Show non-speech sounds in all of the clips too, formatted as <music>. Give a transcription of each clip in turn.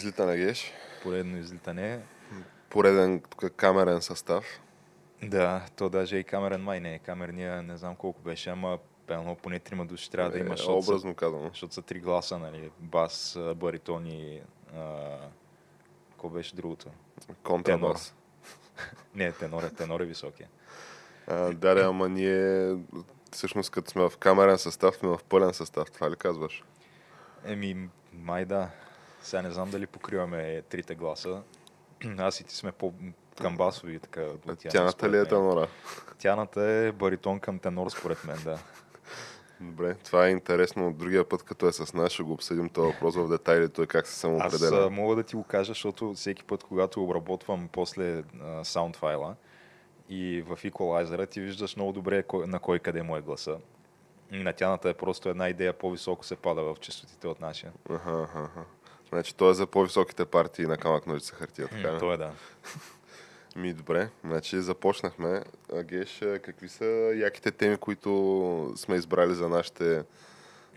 Излитане, Геш. Поредно излитане. Пореден тук камерен състав. Да, то даже и камерен май не е. Камерния не знам колко беше, ама пълно поне трима души трябва е, да има. Защото образно казано. Защото са три гласа, нали? Бас, баритон и... Ко беше другото? Контрабас. <laughs> не, тенор е, тенор е високия. А, да, да, ама ние всъщност като сме в камерен състав, сме в пълен състав. Това ли казваш? Еми, май да. Сега не знам дали покриваме трите гласа. <clears throat> Аз и ти сме по към басови. Така, Тяната ли е тенора? Тяната е баритон към тенор, според мен, да. Добре, това е интересно. От другия път, като е с нас, ще го обсъдим този въпрос в детайли, той как се самоопределя. Аз мога да ти го кажа, защото всеки път, когато обработвам после саунд файла и в еквалайзера, ти виждаш много добре на кой къде му е гласа. И на тяната е просто една идея по-високо се пада в частотите от нашия. Ага, ага. Значи той е за по-високите партии на камък ножица хартия, така не? Той е, да. <laughs> Ми, добре. Значи започнахме. Геш, какви са яките теми, които сме избрали за нашите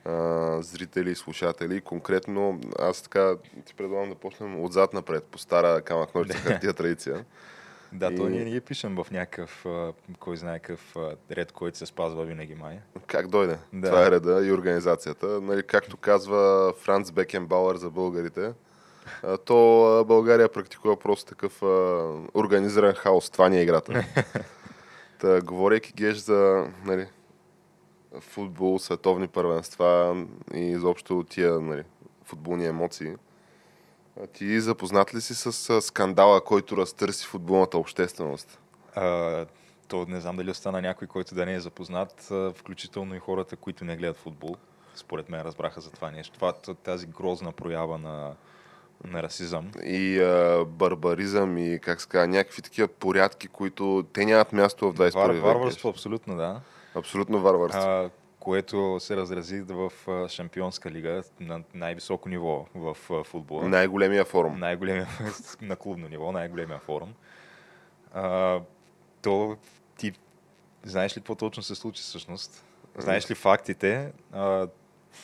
а, зрители и слушатели? Конкретно, аз така ти предлагам да почнем отзад напред, по стара камък ножица <laughs> хартия традиция. Да, и... то ние не пишем в някакъв, кой знае какъв ред, който се спазва винаги май. Как дойде? Да. Това е реда и организацията. Нали, както казва Франц Бекенбауър за българите, то България практикува просто такъв организиран хаос. Това не е играта. <laughs> Та, говорейки геш за нали, футбол, световни първенства и изобщо тия нали, футболни емоции, ти запознат ли си с скандала, който разтърси футболната общественост? А, то не знам дали остана някой, който да не е запознат, включително и хората, които не гледат футбол. Според мен разбраха за това нещо. Това, тази грозна проява на, на расизъм. И а, барбаризъм и как ска, някакви такива порядки, които те нямат място в 21 век. Варварство, абсолютно, да. Абсолютно варварство. А, което се разрази в Шампионска лига на най-високо ниво в футбола. Най-големия форум. Най-големия <laughs> на клубно ниво, най-големия форум. А, то ти знаеш ли какво точно се случи всъщност? Знаеш ли фактите? А,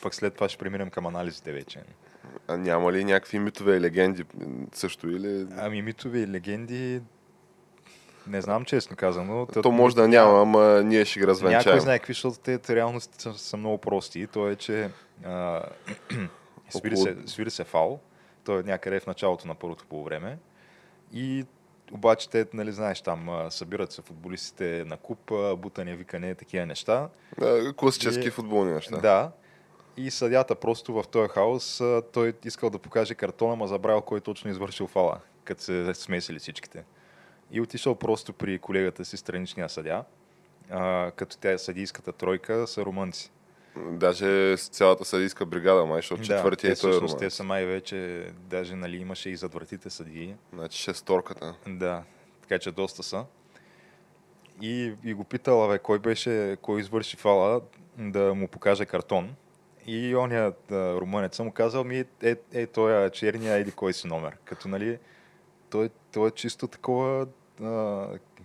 пък след това ще преминем към анализите вече. А няма ли някакви митове и легенди също или? Ами митове и легенди не знам честно казано. То, то може да няма, ама ние ще ги развенчаем. Някой знае какви, защото те реално са, са много прости. То е, че а, <clears throat> свири, се, свири се фал. Той е някъде в началото на първото полувреме. И обаче те, нали знаеш, там събират се футболистите на куп, бутане, викане, такива неща. Да, класически и, футболни неща. Да. И съдята просто в този хаос, той искал да покаже картона, ма забравил кой точно извършил фала, като се смесили всичките и отишъл просто при колегата си, страничния съдя, а, като тя е съдийската тройка, са румънци. Даже с цялата съдийска бригада, май, защото да, четвъртия е той е те са май вече, даже нали, имаше и зад вратите съдии. Значи шесторката. Да, така че доста са. И, и го питала, бе, кой беше, кой извърши фала да му покаже картон. И оня да, румънец му казал ми, е, е, той е черния или кой си номер. Като, нали, той, той е чисто такова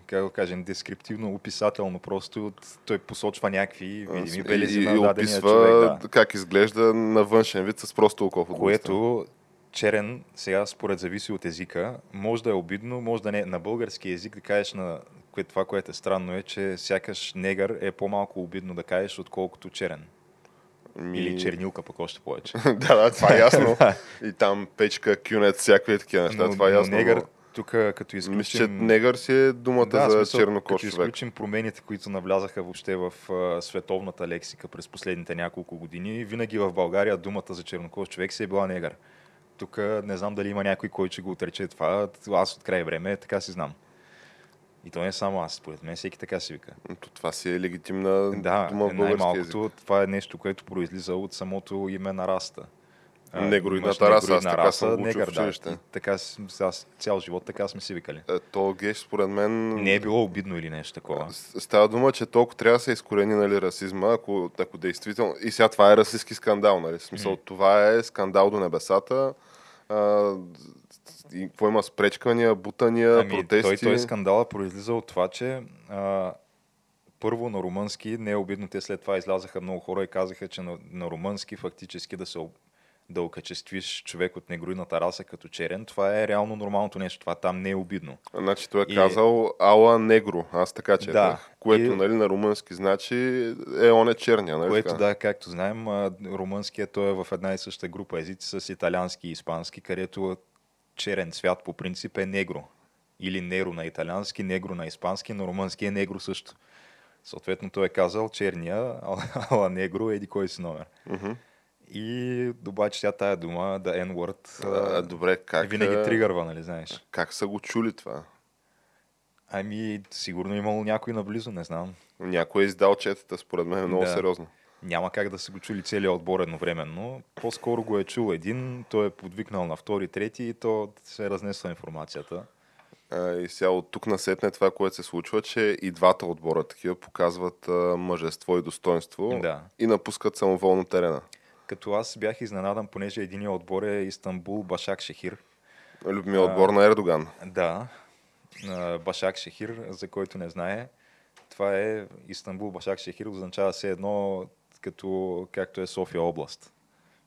как да кажем, дескриптивно, описателно, просто той посочва някакви видими белези на дадения описва човек. Да. как изглежда на външен вид с просто око Което черен, сега според зависи от езика, може да е обидно, може да не. Е. На български език да кажеш на това, което е странно е, че сякаш негър е по-малко обидно да кажеш, отколкото черен. Ми... Или чернилка пък още повече. <laughs> да, да, това е ясно. <laughs> и там печка, кюнет, всякакви такива неща, но, това е ясно. негър, тук като изключим... Мисля, че негър си е думата да, за чернокож Като човек. изключим промените, които навлязаха въобще в а, световната лексика през последните няколко години, винаги в България думата за чернокож човек си е била негър. Тук не знам дали има някой, който ще го отрече това. Аз от край време така си знам. И то не е само аз, според мен всеки така си вика. То това си е легитимна Да, дума в български език. най-малкото това е нещо, което произлиза от самото име на раста. Негроидната раса, аз така съм го негър. Да, И така, аз цял живот така сме си викали. Е, То геш, според мен... Не е било обидно или нещо такова. Става дума, че толкова трябва да се изкорени нали, расизма, ако, ако действително... И сега това е расистски скандал, нали? В смисъл, М. това е скандал до небесата. А, и какво има? Спречкания, бутания, Ами, протести. той, той скандала произлиза от това, че а, първо на румънски, не е обидно, те след това излязаха много хора и казаха, че на, на румънски фактически да се да окачествиш човек от негроидната раса като черен, това е реално нормалното нещо. Това там не е обидно. Значи той е И- казал Ала Негро, аз така четах, Да. което И- нали, на румънски значи е он е черния. Нали, Което така? да, както знаем, румънският той е в една и съща група езици с италиански и испански, където черен цвят по принцип е негро. Или неро на италиански, негро на испански, на румънски е негро също. Съответно той е казал черния, <laughs> ала негро еди кой си номер. Мгм. И обаче тя тая дума, да N-word, А, добре, как, винаги е, тригърва, нали знаеш? как са го чули това? Ами, сигурно имало някой наблизо, не знам. Някой е издал четата, според мен, много Да. сериозно. Няма как да са го чули целият отбор едновременно. По-скоро го е чул един, той е подвикнал на втори, трети и то се е разнесла информацията. А, и сега от тук насетне това, което се случва, че и двата отбора такива показват а, мъжество и достоинство Да. и напускат самоволно терена. Като аз бях изненадан, понеже единия отбор е Истанбул Башак Шехир. Любимия А. отбор на Ердоган. Да, а, Башак Шехир, за който не знае, това е Истанбул Башак Шехир, означава се едно като, както е София област.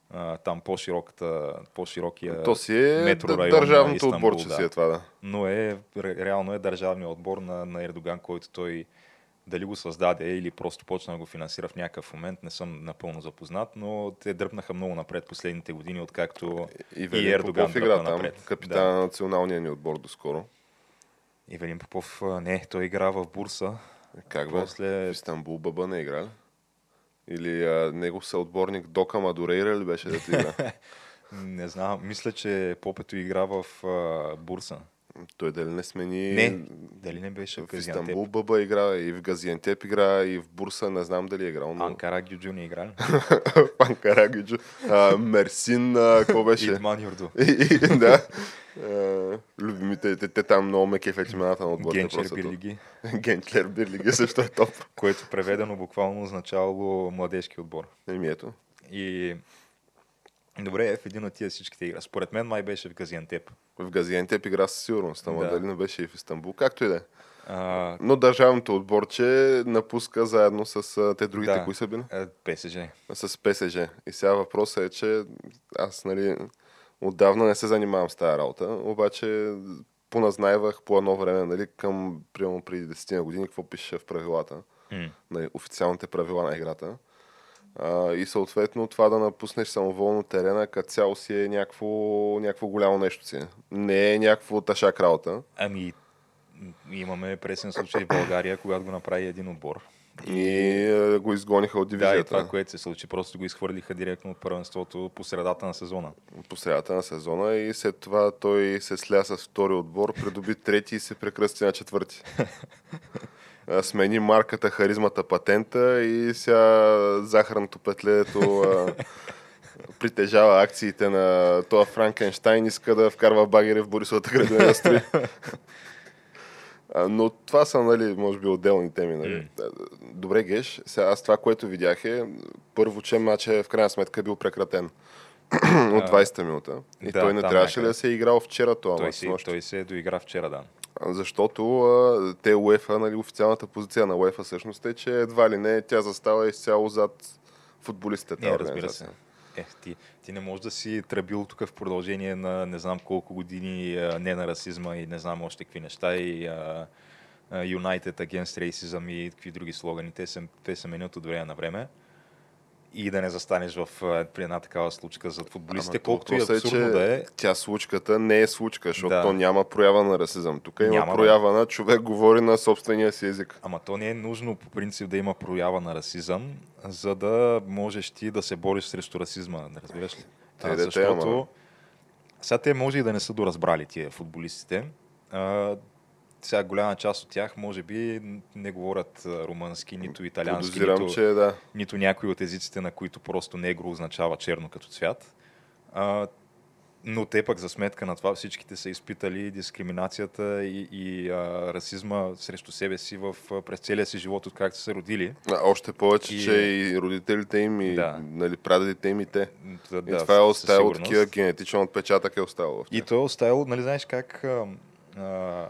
А, там по-широката, по-широкия То си е метрорайон държавното Истанбул, отборче да. си е това, да. но е, ре- реално е държавният отбор на, на Ердоган, който той дали го създаде или просто почна да го финансира в някакъв момент, не съм напълно запознат, но те дръпнаха много напред последните години, откакто И, Велин Ердоган игра там, напред. капитан на националния ни отбор доскоро. Ивелин Попов, не, той игра в Бурса. Как бе? После В Истанбул Баба не игра ли? Или а, негов съотборник Дока Мадурейра ли беше да ти игра? <laughs> Не знам, мисля, че Попето игра в а, Бурса. Той дали не смени... Не, дали не беше в В Истанбул? Баба игра, и в Газиантеп игра, и в Бурса, не знам дали е играл, но... Анкара Гюджу не игра ли? <laughs> Панкарагиджо. А, Мерсин, какво беше? Идман <laughs> и, да. Любимите, те, те там много ме кефят имената на отборите. Просто. Бирлиги, <laughs> Генчлер Бирлиги също е топ. което преведено буквално означавало младежки отбор. Еми ето. И добре, е в един от тия всичките игра. Според мен май беше в Газиантеп. В Газиантеп игра със сигурност, ама Да. дали не беше и в Истанбул, както и да е. А, Но държавното отборче напуска заедно с те другите, Да. кои са били? а, ПСЖ. С ПСЖ. И сега въпросът е, че аз, нали, отдавна не се занимавам с тази работа, обаче поназнайвах по едно време, нали, към, примерно преди 10 на години, какво пише в правилата, М. на официалните правила на играта. А, и съответно това да напуснеш самоволно терена, като цяло си е някакво, някакво голямо нещо си. Не е някакво ташак работа. Ами, имаме пресен случай в България, когато го направи един отбор. И е, го изгониха от Да, и дивизията. това, което се случи, просто го изхвърлиха директно от първенството по средата на сезона. по средата на сезона и след това той се сля с втори отбор, придоби трети и се прекръсти на четвърти. <laughs> Смени марката, харизмата, патента и сега захарното петлето <laughs> притежава акциите на това Франкенштайн, иска да вкарва багери в Борисовата градина да строи. Но това са, нали, може би отделни теми. Нали. Добре, Геш, сега аз това, което видях е, първо, че матчът в крайна сметка е бил прекратен <clears throat> от 20-та минута. И да, той не трябваше ли някъде. да се е играл вчера това Той си, той се доигра вчера, да. Защото а, те УЕФА, нали, официалната позиция на УЕФА всъщност е, че едва ли не тя застава изцяло зад футболистите. Не, разбира се. организация. Е, ти, ти не можеш да си тръбил тук в продължение на не знам колко години а, не на расизма и не знам още какви неща и а, United Against Racism и какви други слогани. Те се, те се менят от време на време. И да не застанеш в, при една такава случка за футболистите, Ама колкото и абсурдно да е. Тя случката не е случка, защото Да. то няма проява на расизъм. Тук има Няма, да. проява на човек говори на собствения си език. Ама то не е нужно по принцип да има проява на расизъм, за да можеш ти да се бориш срещу расизма, не разбираш ли? Те, А, де, те, защото ама. сега те може и да не са доразбрали тия футболистите. А, сега голяма част от тях може би не говорят румънски, нито италиански, Подозирам, нито, че да. нито някои от езиците, на които просто негро означава черно като цвят. А, но те пък за сметка на това всичките са изпитали дискриминацията и, и а, расизма срещу себе си в, през целия си живот, откакто са се родили. А, Още повече, И- че и родителите им, и Да. нали, прадедите им и те. Да, И това е оставило такива генетичен отпечатък е оставало в И то е оставило, нали знаеш как а, а,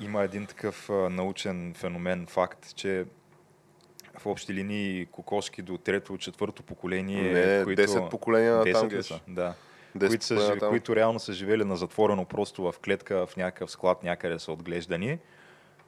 има един такъв научен феномен, факт, че в общи линии кокошки до трето, четвърто поколение, Не, които... 10 поколения на 10 там геш. са? Да. 10 които, са, там. които реално са живели на затворено просто в клетка, в някакъв склад, някъде са отглеждани.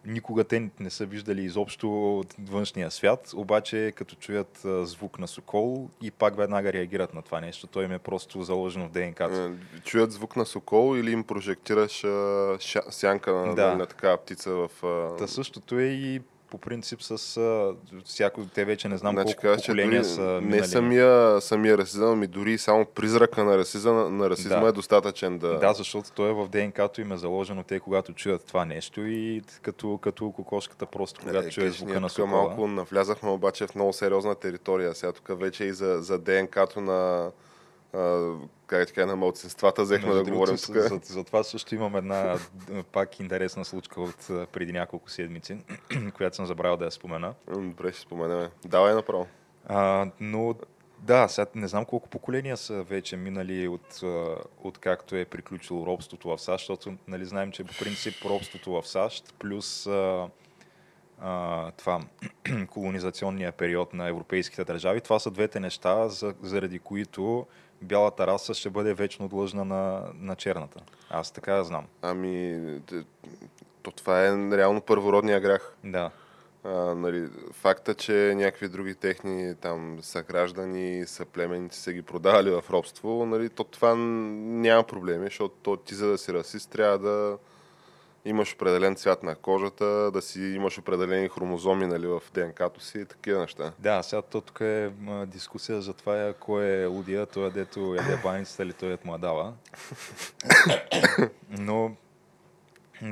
Никога те не са виждали изобщо от външния свят, обаче като чуят а, звук на сокол и пак веднага реагират на това нещо. Той им е просто заложено в ДНК-то. Е, Чуят звук на сокол или им прожектираш а, ша, сянка на, Да. на такава птица в... а, Та същото е и по принцип с а, всяко, те вече не знам Значи колко че поколения дори са не минали. самия, самия расизъм, ами дори само призрака на расизма, на расизма Да. е достатъчен да... Да, защото той е в ДНК-то им е заложено те, когато чуят това нещо и като, като кокошката просто, когато Е, кажеш, звука ние на сокола. малко навлязахме обаче в много сериозна територия. Сега тук вече и за, за ДНК-то на, как ти кажа, на малцинствата взехме да говорим тук. За, за, това също имам една пак интересна случка от преди няколко седмици, <clears throat> която съм забравил да я спомена. Добре, ще споменем. Давай направо. А, но да, сега не знам колко поколения са вече минали от, от както е приключило робството в САЩ, защото нали, знаем, че по принцип робството в САЩ плюс а, а, това <clears throat> колонизационния период на европейските държави, това са двете неща, за, заради които бялата раса ще бъде вечно длъжна на, на черната. Аз така знам. Ами, то това е реално първородния грях. Да. А, нали, факта, че някакви други техни там съграждани, съплеменици са ги продавали в робство, нали, то това няма проблеми, защото то ти за да си расист трябва да имаш определен цвят на кожата, да си имаш определени хромозоми нали, в ДНК-то си и такива неща. Да, сега то тук е дискусия за това кой е лудия, той е дето яде баницата или той е младава. Но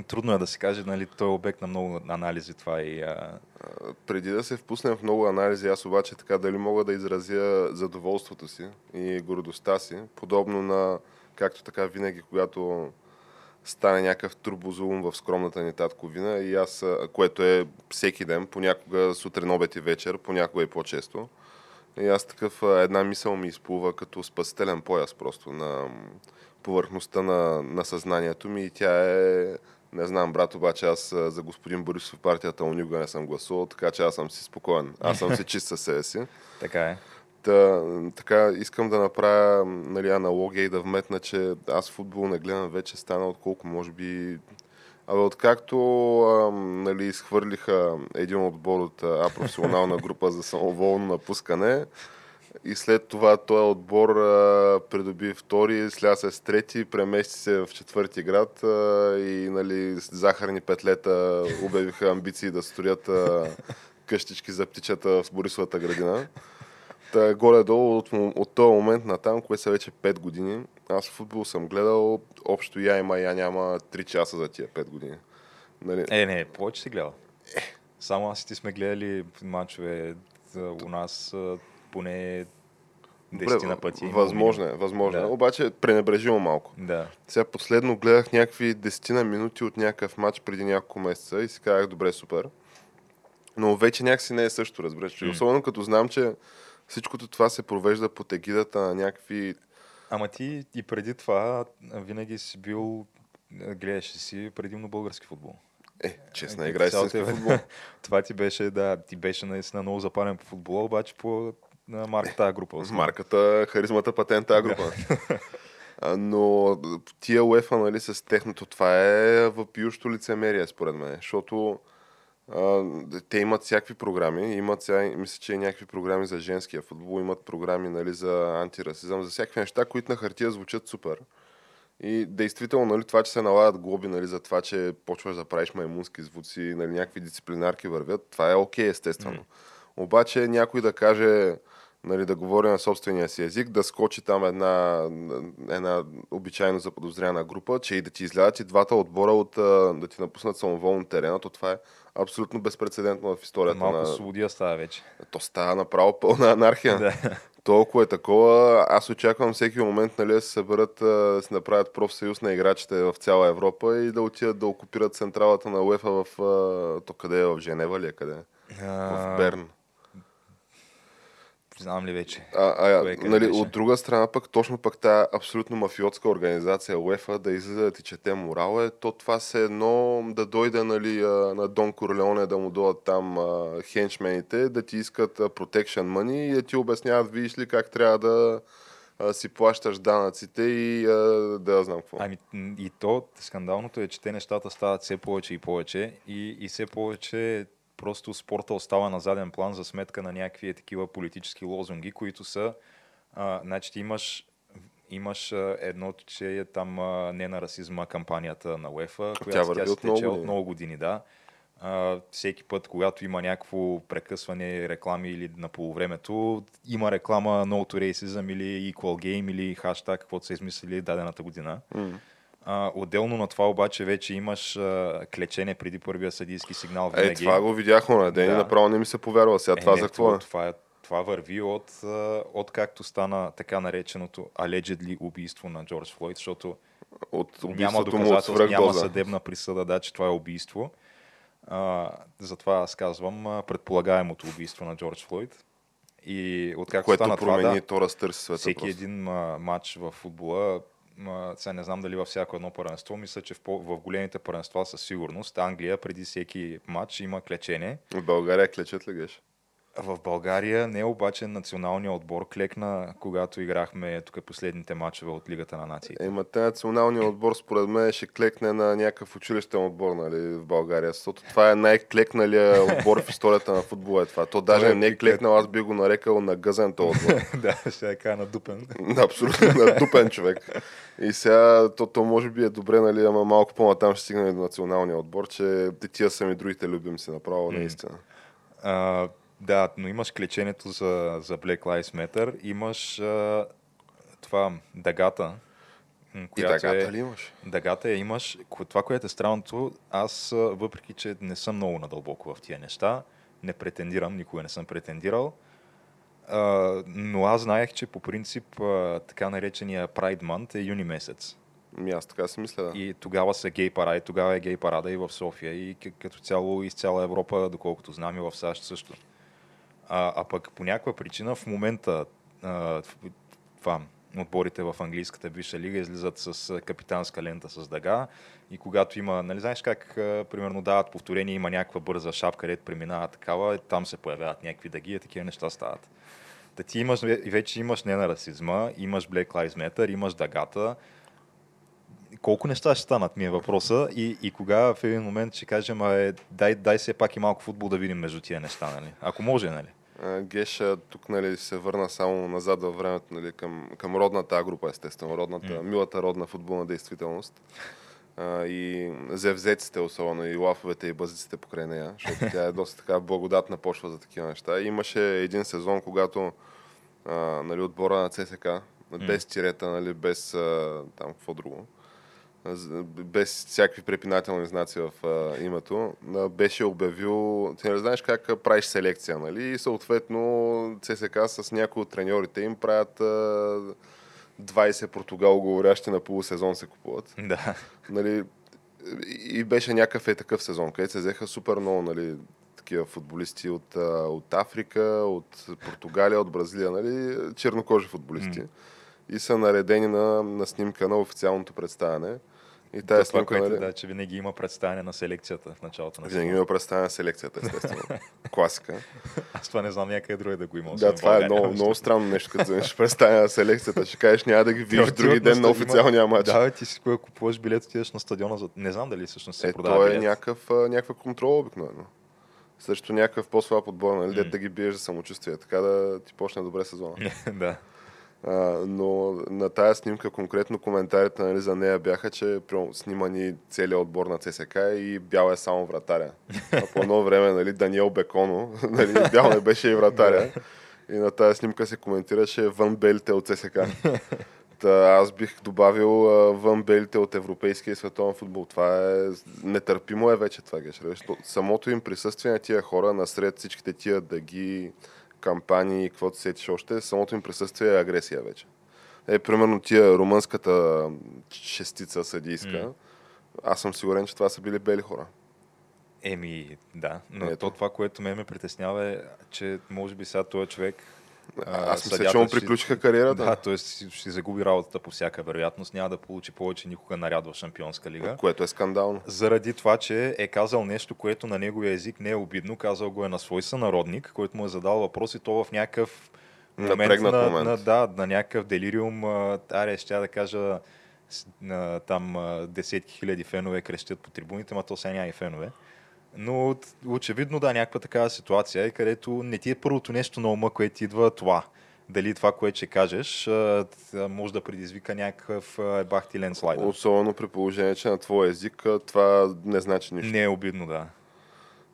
трудно е да се каже, нали, той е обект на много анализи това и А, Преди да се впуснем в много анализи, аз обаче така дали мога да изразя задоволството си и гордостта си, подобно на както така винаги, когато стане някакъв турбозум в скромната ни татковина и аз, което е всеки ден, понякога сутрин, обед и вечер, понякога и по-често. И аз такъв една мисъл ми изплува като спасителен пояс просто на повърхността на, на съзнанието ми и тя е не знам, брат, обаче аз за господин Борисов партията му никога не съм гласувал, така че аз съм си спокоен. Аз съм си <laughs> чист със себе си. така е. Та, така, искам да направя нали, аналогия и да вметна, че аз футбол не гледам вече стана от колко, може би... Абе, откакто нали, изхвърлиха един отбор от а, професионална група за самоволно напускане и след това този отбор а, придоби втори, сля с трети, премести се в четвърти град а, и нали, захарни петлета обявиха амбиции да строят а, къщички за птичета в Борисовата градина. Та, горе-долу от, от този момент на там, което са вече 5 години, аз футбол съм гледал общо я има, я няма 3 часа за тия 5 години. Нали? Е, не, повече си гледал. Само аз и ти сме гледали мачове у нас поне десетина пъти. Възможно е, възможно е. Да. Обаче пренебрежимо малко. Да. Сега последно гледах някакви десетина минути от някакъв матч преди няколко месеца и си казах, добре, супер. Но вече някакси не е също, разбираш. М. Особено като знам, че всичкото това се провежда под егидата на някакви Ама ти и преди това винаги си бил, а, гледаше си предимно български футбол. Е, честна Е, игра истински футбол. <laughs> Това ти беше, да, ти беше наистина много запален по футбола, обаче по на марката група. Основно. марката, харизмата, патента, група. Но тия УЕФА, нали, с техното, това е въпиющо лицемерие, според мен. Защото Те имат всякакви програми. Имат, сега, мисля, че и някакви програми за женския футбол, имат програми нали, за антирасизъм, за всякакви неща, които на хартия звучат супер. И действително, нали, това, че се налагат глоби нали, за това, че почваш да правиш маймунски звуци, нали, някакви дисциплинарки вървят, това е окей, okay, естествено. Mm. Обаче някой да каже, нали, да говори на собствения си език, да скочи там една, една обичайно заподозряна група, че и да ти излядат и двата отбора от да ти напуснат самоволно терена, то това е абсолютно безпредседентно в историята Малко на... свободия става вече. То става направо пълна анархия. <laughs> Да. Толкова е такова. Аз очаквам всеки момент нали, да се съберат, да се направят профсъюз на играчите в цяла Европа и да отидат да окупират централата на УЕФА в... То къде е? В Женева ли е? Къде? В Берн знам ли вече. А, а, е нали, от друга страна пък, точно пък тази абсолютно мафиотска организация УЕФА да излиза да ти чете морал е, то това се едно да дойде нали, на Дон Корлеоне да му дойдат там а, хенчмените, да ти искат protection money и да ти обясняват, видиш ли как трябва да а, си плащаш данъците и а, да знам какво. Ами и то, скандалното е, че те нещата стават все повече и повече и, и все повече просто спорта остава на заден план за сметка на някакви такива политически лозунги, които са, а, значи ти имаш имаш едно, че е там а, не на расизма кампанията на УЕФА, която тя, тя се тече от много години, да. А, всеки път, когато има някакво прекъсване, реклами или на полувремето, има реклама No to Racism или Equal Game или хаштаг, каквото са измислили дадената година. Mm. А, отделно на това обаче вече имаш а, клечене преди първия съдийски сигнал винаги. Е, това го видяхме на ден да. и направо не ми се повярва. Сега е, това не, за какво това, това, е, това върви от, от както стана така нареченото allegedly убийство на Джордж Флойд, защото от няма доказателство, няма съдебна присъда, да, че това е убийство. А, затова аз казвам предполагаемото убийство на Джордж Флойд. И от както Което стана промени, това, да, то света всеки просто. един а, матч в футбола сега не знам дали във всяко едно първенство, мисля, че в, в големите първенства със сигурност Англия преди всеки матч има клечене. В България клечат ли геш? В България не обаче националният отбор клекна, когато играхме тук последните матчове от Лигата на нациите. Ема те националният отбор според мен ще клекне на някакъв училищен отбор нали, в България, защото това е най-клекналия отбор в историята на футбола. Е това. То даже е не е клекнал, аз би го нарекал на гъзен този отбор. <laughs> да, ще е кажа надупен. Абсолютно надупен човек. И сега то, то може би е добре, нали, ама малко по-натам ще стигнем до националния отбор, че тия са ми другите любимци направо, наистина. Uh, да, но имаш клеченето за, за Black Lives Matter, имаш а, това дъгата. Която и дъгата е, ли имаш? Дъгата я имаш. Това, което е странното, аз, въпреки че не съм много надълбоко в тия неща, не претендирам, никога не съм претендирал, а, но аз знаех, че по принцип а, така наречения Pride Month е юни месец. Ми аз така си мисля, да. И тогава са гей паради, тогава е гей парада и в София и като цяло из цяла Европа, доколкото знам и в САЩ също. А, а пък по някаква причина в момента а, това, отборите в английската висша лига излизат с капитанска лента с дъга и когато има, нали знаеш как, примерно дават повторение, има някаква бърза шапка, където преминава такава, там се появяват някакви дъги и такива неща стават. Та ти имаш, вече имаш не на расизма, имаш Black Lives Matter, имаш дъгата, колко неща ще станат ми е въпроса и, и кога в един момент ще кажем, а, дай, дай се пак и малко футбол да видим между тия неща, нали? Ако може, нали? Геша тук нали, се върна само назад във времето нали, към, към родната група, естествено, родната, mm. милата родна футболна действителност. А, и зевзеците, особено и лафовете и базиците покрай нея, защото тя е доста така благодатна почва за такива неща. И имаше един сезон, когато а, нали, отбора на ЦСК, без тирета, нали, без а, там какво друго, без всякакви препинателни знаци в а, името, а, беше обявил, ти не знаеш как правиш селекция, нали? И съответно ЦСК с някои от треньорите им правят а, 20 португал говорящи на полусезон се купуват. Да. Нали, и беше някакъв е такъв сезон, където се взеха супер много нали, такива футболисти от, от Африка, от Португалия, от Бразилия, нали, чернокожи футболисти. Mm. И са наредени на, на снимка на официалното представяне. И тая това, което, нали? да, че винаги има представяне на селекцията в началото на Винаги има представяне на селекцията, естествено. <laughs> Класика. Аз това не знам някъде други да го има. Да, това е много, много странно нещо, като вземеш представяне на селекцията. Ще кажеш, няма да ги видиш други ден на официалния матч. Да, ти си купуваш билет, отидеш на стадиона. За... Не знам дали всъщност се е, продава. Това е някакъв, някаква контрол обикновено. Срещу някакъв по-слаб отбор, нали, mm. да ги биеш за самочувствие, така да ти почне добре сезона. <laughs> да. Но на тая снимка конкретно коментарите нали, за нея бяха, че снимани целият отбор на ЦСК и бял е само вратаря. А по едно време нали, Даниел Беконо, <laughs> нали, бял не беше и вратаря. И на тази снимка се коментираше вън белите от ЦСК. <laughs> Та, аз бих добавил вън белите от европейския и световен футбол. Това е нетърпимо е вече това, Геш. Самото им присъствие на тия хора, насред всичките тия дъги, кампании, каквото сетиш още, самото им присъствие е агресия вече. Е, примерно тия румънската шестица съдийска, mm. аз съм сигурен, че това са били бели хора. Еми, да. Но Ето. то това, което ме ме притеснява е, че може би сега този човек аз мисля, че му приключиха кариерата. Да, т.е. ще загуби работата по всяка вероятност. Няма да получи повече никога наряд в Шампионска лига. Което е скандално. Заради това, че е казал нещо, което на неговия език не е обидно. Казал го е на свой сънародник, който му е задал въпроси, то в някакъв момент, на, момент. На, да, на някакъв делириум. Аре, ще да кажа, там десетки хиляди фенове крещят по трибуните, ма то сега няма и фенове. Но очевидно да, някаква такава ситуация, където не ти е първото нещо на ума, което идва това. Дали това, което ще кажеш, може да предизвика някакъв бахти ленслайд. Особено при положение, че на твой език това не значи нищо. Не е обидно, да.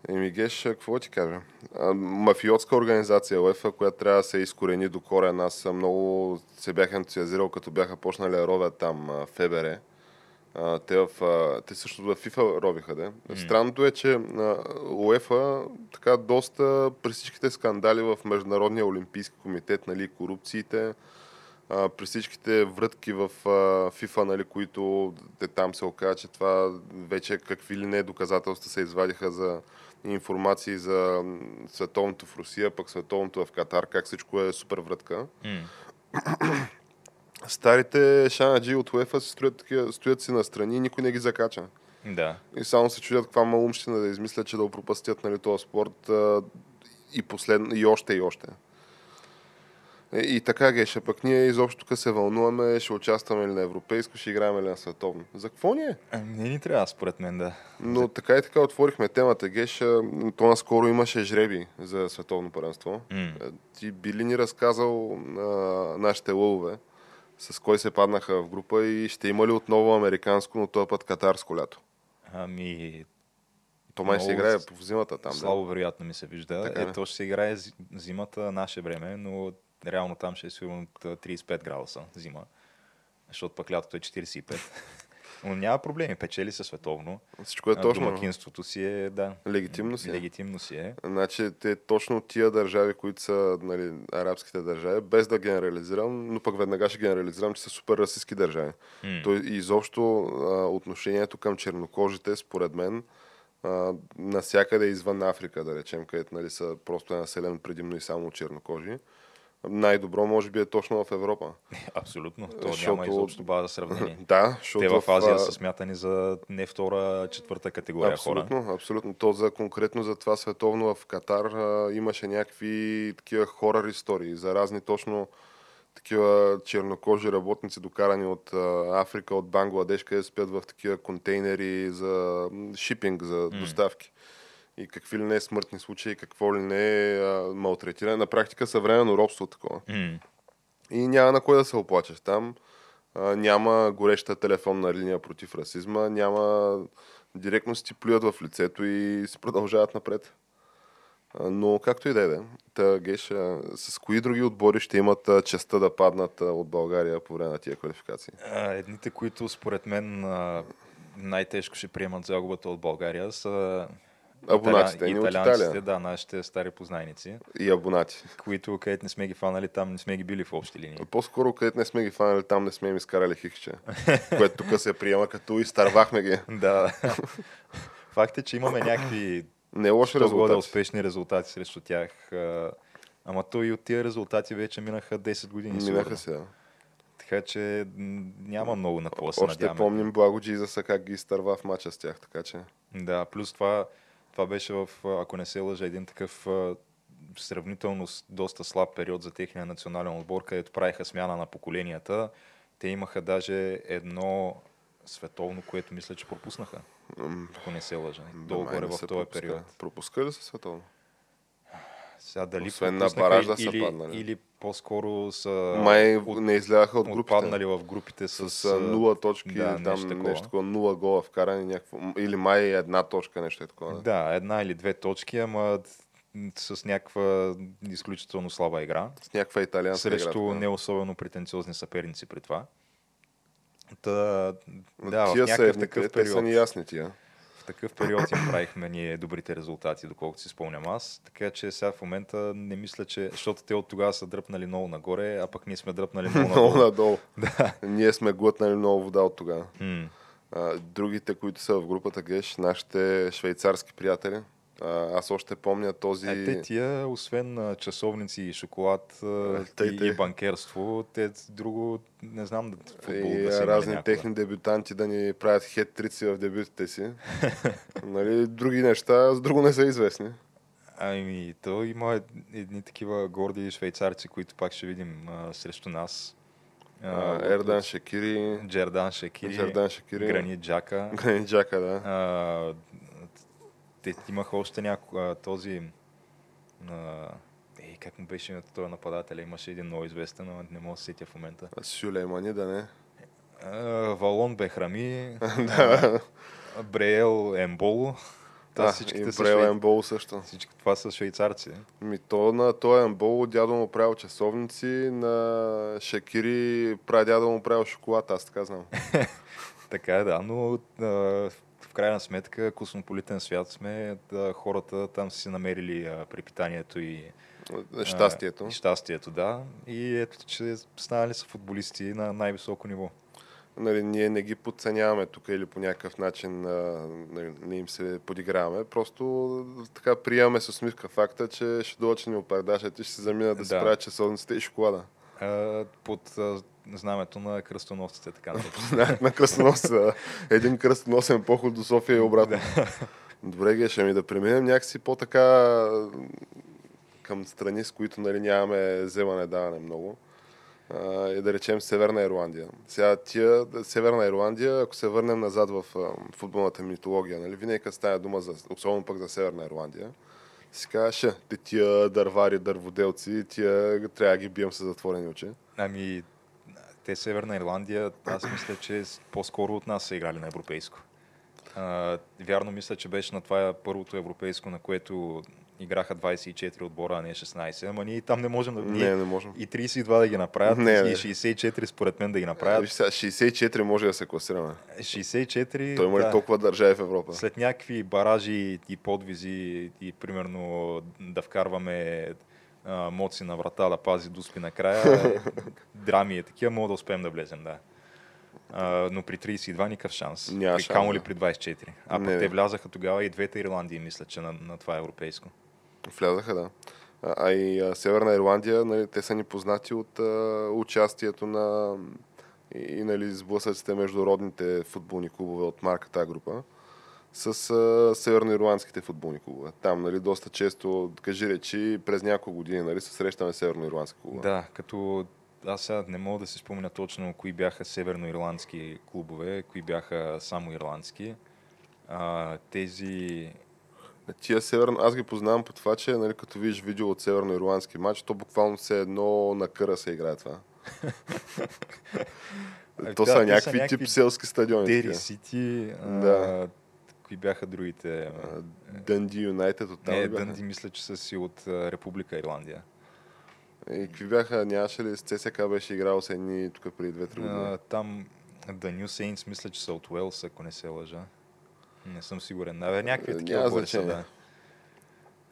Еми, Геш, какво ти кажа? Мафиотска организация УЕФА, която трябва да се изкорени до корен. Аз много се бях ентусиазирал, като бяха почнали ровят там Фебере а, те, в, а, те също в FIFA робиха, да. Mm. Странното е, че УЕФА така доста при всичките скандали в Международния олимпийски комитет, нали, корупциите, а, при всичките врътки в а, FIFA, нали, които те там се оказа, че това вече какви ли не доказателства се извадиха за информации за световното в Русия, пък световното в Катар, как всичко е супер врътка. Mm <clears throat> <clears throat> старите шанаджи от УЕФА такива, стоят си настрани и никой не ги закача. Да. И само се чудят каква малумщина да измислят, че да опропастят нали, този спорт а, и, послед... и още и още. И, е, и така геше, пък ние изобщо тук се вълнуваме, ще участваме ли на европейско, ще играем ли на световно. За какво ни е? Не ни трябва, според мен, да. Но така и така отворихме темата, Геша. То наскоро имаше жреби за световно първенство. Mm. Ти би ли ни разказал на нашите лъвове, с кой се паднаха в група и ще има ли отново американско, но този път катарско лято? Ами... То май ще играе по зимата там. Слабо да? вероятно ми се вижда. Така, е, то ще се играе зимата наше време, но реално там ще е сигурно 35 градуса зима. Защото пък лятото е 45. Но няма проблеми, печели се световно. Всичко е точно. Домакинството си е, да. Легитимно си е. Легитимно си е. Значи, те точно тия държави, които са нали, арабските държави, без да генерализирам, но пък веднага ще генерализирам, че са супер расистски държави. Mm. То изобщо а, отношението към чернокожите, според мен, а, насякъде извън Африка, да речем, където нали, са просто населен предимно и само чернокожи най-добро може би е точно в Европа. <laughs> Абсолютно. То защото... няма изобщо база за сравнение. <laughs> да, защото Те в Азия в... са смятани за не втора, четвърта категория абсолютно, хора. Абсолютно. То за конкретно за това световно в Катар а, имаше някакви такива хорър истории за разни точно такива чернокожи работници, докарани от а, Африка, от Бангладеш, къде спят в такива контейнери за шипинг, за mm. доставки и какви ли не е смъртни случаи, какво ли не е малтретиране. На практика съвременно робство такова. Mm. И няма на кой да се оплачеш там. А, няма гореща телефонна линия против расизма, няма директно си ти плюят в лицето и си продължават напред. А, но както и да е, та Геш, с кои други отбори ще имат честа да паднат от България по време на тия квалификации? А, едните, които според мен най-тежко ще приемат загубата от България са Абонатите ни от Италия. Да, нашите стари познайници. И абонати. Които, където не сме ги фанали, там не сме ги били в общи линии. По-скоро, където не сме ги фанали, там не сме им изкарали хихче. което тук се приема като изтървахме ги. <laughs> да. Факт е, че имаме някакви не лоши резултати. успешни резултати срещу тях. Ама то и от тия резултати вече минаха 10 години. Минаха се, да. Така че няма много на какво се Още надяваме. помним Благо Джизаса как ги изтърва в мача с тях, така че... Да, плюс това това беше в, ако не се лъжа, един такъв сравнително доста слаб период за техния национален отбор, където правиха смяна на поколенията. Те имаха даже едно световно, което мисля, че пропуснаха. ако не се лъжа. Долу-горе в този период. Пропуска ли се световно? Сега дали Освен на бараж да са или, паднали. или по-скоро са Май не изляха от групите. отпаднали в групите с, с нула точки, да, там нещо нещо, такова. такова, нула гола вкарани, някакво, или май една точка, нещо е такова. Да. Да, една или две точки, ама с някаква изключително слаба игра. С някаква италианска игра. срещу такова. не особено претенциозни съперници при това. Та, да, в тия са някакъв едните, такъв те са период, ни ясни тия. Такъв период им правихме ние добрите резултати, доколкото си спомням аз. Така че сега в момента не мисля, че... Защото те от тогава са дръпнали много нагоре, а пък ние сме дръпнали много <laughs> Много надолу. <laughs> да. Ние сме глътнали много вода от тогава. Другите, които са в групата Геш, нашите швейцарски приятели. А, аз още помня този... Е, те тия, освен а, часовници и шоколад а, <laughs> Тъй, и, тъй. и банкерство, те друго, не знам, футбол и да разни някога. техни дебютанти да ни правят хет-трици в дебютите си. <laughs> нали, други неща с друго не са известни. Ами, то има ед- едни такива горди швейцарци, които пак ще видим а, срещу нас. А, Ердан Шекири, Джердан Шекири, Жердан Шекири, Гранит Джака. Гранит Джака, да. А, те имаха още няко... а, този... А, ей, как му беше името този нападател? Имаше един много известен, но не мога да се сетя в момента. Сюлеймани, да не. Валон Бехрами, <laughs> Бреел Емболо. Та да всичките и швей... Ембол също. Всички това са швейцарци. Ми то на този Ембол дядо му правил часовници, на Шекири прадядо му правил шоколад, аз така знам. <laughs> Така е, да, но а, в крайна сметка космополитен свят сме, да, хората там са си намерили а, препитанието и а, Щастието. и щастието, да. И ето, че станали са футболисти на най-високо ниво. Нали, ние не ги подценяваме тук или по някакъв начин а, нали, не им се подиграваме. Просто така приемаме с усмивка факта, че ще дойдат, ще ни оправдашат и ще се заминат да, Да. правят часовниците и шоколада. Под знамето на кръстоносците, така <laughs> на, на кръстоносца. Един кръстоносен поход до София и обратно. Добре, Ге, ще ми да преминем някакси по-така към страни, с които нали, нямаме вземане-даване много. А, и да речем Северна Ирландия. Сега тия, Северна Ирландия, ако се върнем назад в а, футболната митология, нали, винаги става дума, за, особено пък за Северна Ирландия, си казваше, те тия дървари, дърводелци, тия трябва да ги бием с затворени очи. Ами, те Северна Ирландия, аз мисля, че по-скоро от нас са играли на европейско. А, вярно мисля, че беше на това първото европейско, на което играха 24 отбора, а не 16. Ама ние и там не можем да... ние Не, не можем. И 32 да ги направят, Не, и не. 64 според мен да ги Виж направят. сега, 64 може да се класираме. 64... Той има ли да. толкова държави в Европа? След някакви баражи и подвизи и примерно да вкарваме а, моци на врата да пази дуспи накрая, <laughs> драми и такива, мога да успеем да влезем, да. А, но при 32 никакъв шанс. Няма шанс, камо ли при 24. А пък те влязаха тогава и двете Ирландии, мисля, че на, на това европейско. Влязаха, да. А, и а, Северна Ирландия, нали, те са ни познати от а, участието на и, нали, сблъсъците между родните футболни клубове от марката група с а, северноирландските футболни клубове. Там, нали, доста често, кажи речи, през няколко години, нали, се срещаме северноирландски клубове. Да, като аз сега не мога да си спомня точно кои бяха северноирландски клубове, кои бяха само ирландски. А, тези Тия северно, аз ги познавам по това, че нали, като видиш видео от северноирландски матч, то буквално се едно на къра се играе това. <laughs> То да, са някакви тип селски стадиони. Дери. Сити, Да. кои бяха другите? Дънди Юнайтед от там Не? Дънди мисля, че са си от Република Ирландия. И какви бяха, нямаше ли с ЦСКА беше играл с едни тук преди 2-3 години? Там The New Saints мисля, че са от Уелс, ако не се лъжа. Не съм сигурен. Абе, някакви Е, такива отбори са, да.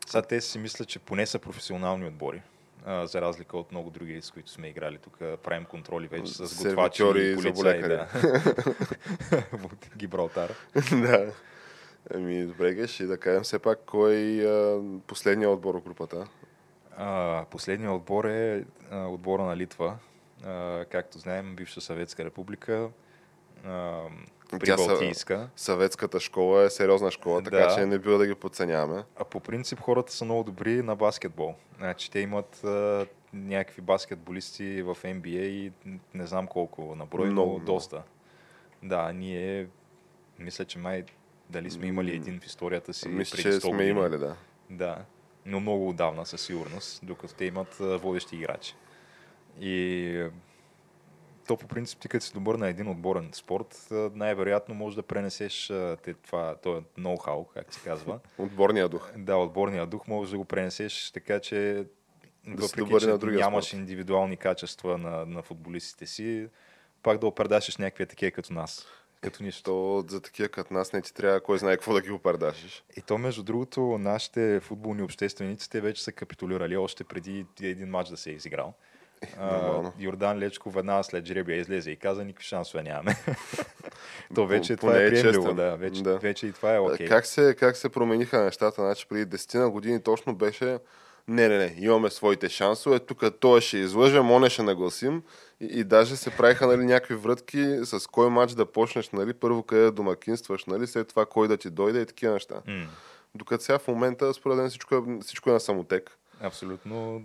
Сега те си мисля, че поне са професионални отбори. А, за разлика от много други, с които сме играли. Тук правим контроли вече с готвачи и полицаи. Да. <laughs> От Гибралтар. <laughs> да. Ами, добре, геш, и да кажем все пак кой е последният отбор в групата. А, последният отбор е а, отбора на Литва. А, както знаем, бивша Съветска република. А, Тя Прибалтийска. Съветската школа е сериозна школа, така Да. че не бива да ги подценяваме. А по принцип хората са много добри на баскетбол. Значи те имат а, някакви баскетболисти в NBA и не знам колко на брой, но много. доста. Да, ние мисля, че май Дали сме имали един в историята си Мисля, преди че 100 сме години. имали, да. Да, но много отдавна със сигурност, докато те имат водещи играчи. И то по принцип ти като си добър на един отборен спорт, най-вероятно можеш да пренесеш те, това, този ноу-хау, как се казва. <laughs> Отборния дух. Да, отборния дух можеш да го пренесеш така, че Да въпреки, че на нямаш спорт. индивидуални качества на, на футболистите си, пак да опердашеш някакви такива като нас. Като нищо. То за такива като нас не ти трябва кой знае какво да ги опардашиш. И то, между другото, нашите футболни общественици, те вече са капитулирали още преди един матч да се е изиграл. А. Йордан Лечко веднага след жребия излезе и каза, никакви шансове нямаме. <laughs> то вече това е е приемливо, да. Вече, Да. вече и това е окей. Как, се, как се промениха нещата? Значи преди 10 на години точно беше не, не, не, имаме своите шансове, тук той ще излъжем, оне ще нагласим и, и даже се правиха нали, някакви врътки с кой матч да почнеш, нали, първо къде да домакинстваш, нали, след това кой да ти дойде и такива неща. М, Докато сега в момента, според мен, всичко е, всичко е на самотек. абсолютно.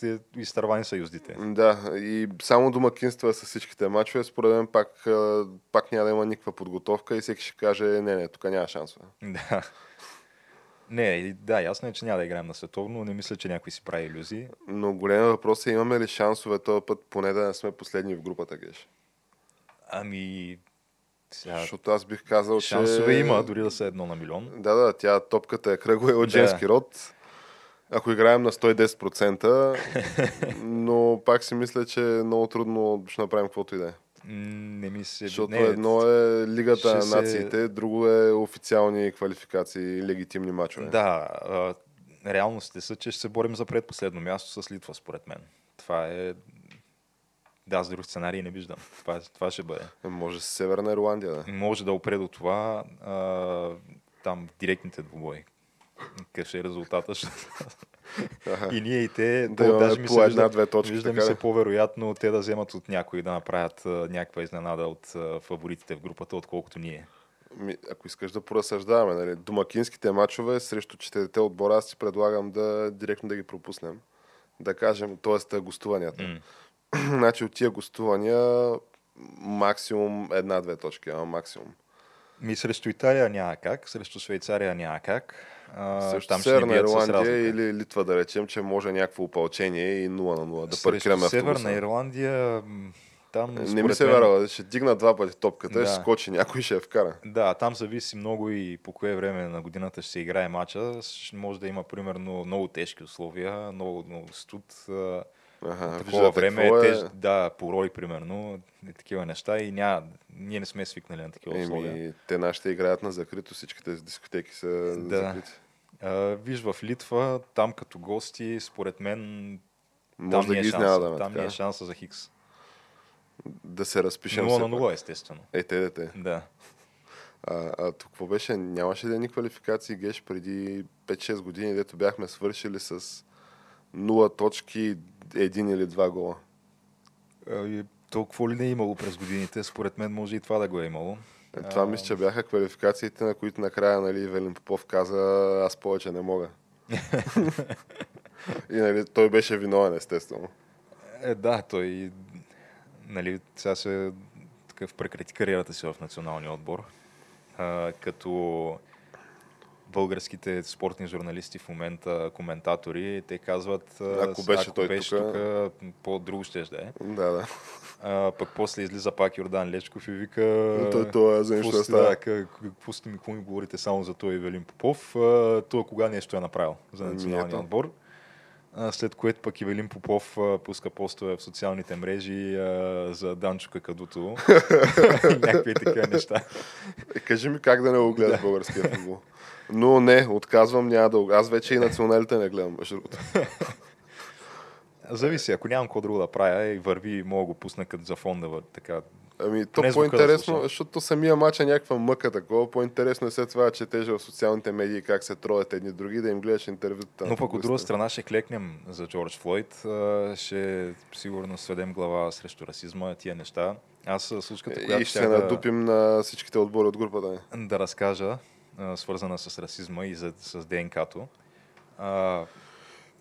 Те изтървани са юздите. Да, и само домакинства с всичките мачове, според мен пак, пак няма да има никаква подготовка и всеки ще каже, не, не, тук няма шансове. Да. Не, да, ясно е, че няма да играем на световно, но не мисля, че някой си прави иллюзии. Но големия въпрос е, имаме ли шансове този път поне да не сме последни в групата, Геш? Ами, сега, Защото аз бих казал, шансове че... има, дори да са едно на милион. Да, да, тя топката е кръгла и от Да. женски род. Ако играем на 110%, <laughs> но пак си мисля, че е много трудно ще направим каквото и да е. Не ми се... Защото не, едно е Лигата на се- нациите, друго е официални квалификации, легитимни мачове. Да, а, реалностите са, че ще се борим за предпоследно място с Литва, според мен. Това е... Да, аз друг сценарий не виждам. Това, това ще бъде. Е, Може с Северна Ирландия, да. Може да опре до това а, там директните двубои. Какъв ще е резултата? И ние и те, Да то даже ми се вижда, точки, вижда ми се по-вероятно те да вземат от някой да направят а, някаква изненада от а, фаворитите в групата, отколкото ние. Ми, ако искаш да поразсъждаваме, нали, домакинските матчове срещу четирите отбора, аз ти предлагам да директно да ги пропуснем. Да кажем, т.е. гостуванията. М. <clears throat> значи от тия гостувания максимум една-две точки, ама максимум. Ми срещу Италия няма как, срещу Швейцария няма как. А, там Северна Ирландия или Литва, да речем, че може някакво опълчение и 0 на 0 да паркираме Северна автобуса. Ирландия, м, там Не ми се мен- вярва, ще дигна два пъти топката, Да. ще скочи някой ще я вкара. Да, там зависи много и по кое време на годината ще се играе матча. Може да има примерно много тежки условия, много, много студ. Ага, Такова време какво е теж, да, порой примерно, и такива неща и няма, ние не сме свикнали на такива условия. Еми, те нашите играят на закрито, всичките дискотеки са Да. закрити. А, виж в Литва, там като гости, според мен, Може там, да ни е ги шанса, там така. е шанса за Хикс. Да се разпишем 0 все на пак. 0, естествено. Е, те, де, те. Да. А, а тук какво беше? Нямаше ли ни квалификации, Геш, преди 5-6 години, дето бяхме свършили с 0 точки, един или два гола. И Толкова ли не е имало през годините? Според мен може и това да го е имало. Е, това А, мисля, че бяха квалификациите, на които накрая нали, Велин Попов каза, аз повече не мога. <laughs> И нали, той беше виновен, естествено. Е, да, той нали, сега се такъв прекрати кариерата си в националния отбор. А, като българските спортни журналисти в момента, коментатори, те казват, Ако беше той беше тук, по-друго ще да е. Да, да. А, пък после излиза пак Йордан Лечков и вика... Той, той е за какво да става. какво сте ми, какво ми говорите само за той Евелин Попов? А, той кога нещо е направил за Ами, националния отбор? След което пък Ивелин Попов пуска постове в социалните мрежи за Данчо Какадуто. <laughs> Някакви такива неща. Кажи ми как да не го гледаш българския футбол. Но не, отказвам, няма да. Аз вече и националите не гледам, между другото. <laughs> Зависи, ако нямам какво друго да правя и върви, мога го пусна като за фон да върви така. Ами, то да по-интересно, слуша. защото самия матч е някаква мъка такова, по-интересно е след това, че теж в социалните медии как се троят едни други, да им гледаш интервюта. Но пък от друга страна ще клекнем за Джордж Флойд. Ще сигурно сведем глава срещу расизма, тия неща. Аз случката, която И ще се щях да- надупим на всичките отбори от групата. да разкажа, свързана с расизма и за, с ДНК-то. А,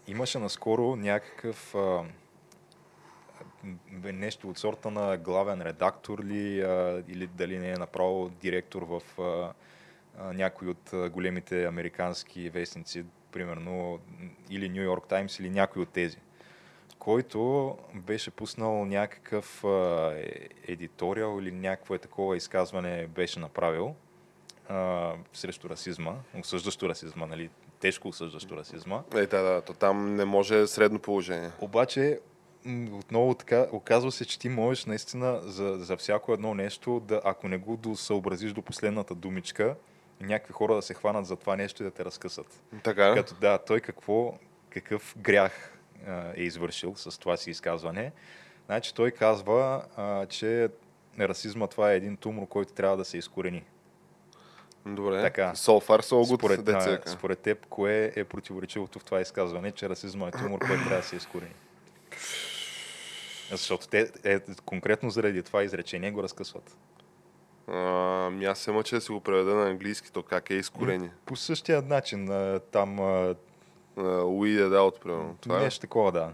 имаше наскоро някакъв а, нещо от сорта на главен редактор ли, а, или дали не е направо директор в а, а, някой от а, големите американски вестници, примерно или Нью Йорк Таймс или някой от тези, който беше пуснал някакъв а, е- едиториал или някакво е такова изказване беше направил а, срещу расизма, осъждащо расизма, нали, тежко осъждащо расизма. Е, да, да, то там не може средно положение. Обаче, отново така, оказва се, че ти можеш наистина за, за всяко едно нещо, да, ако не го досъобразиш до последната думичка, някакви хора да се хванат за това нещо и да те разкъсат. Така? Като да, той какво, какъв грях а, е извършил с това си изказване. Значи той казва, а, че расизма това е един тумор, който трябва да се изкорени. Добре. Така. So far, so good, Според, деца а, според теб, кое е противоречивото в това изказване, че расизма е тумор, който трябва да се изкорени? Защото те е, конкретно заради това изречение го разкъсват. Ами аз се мъча да си го преведа на английски, то как е изкорени. По същия начин, а, там а, weeded out, примерно. Това е. нещо такова, да.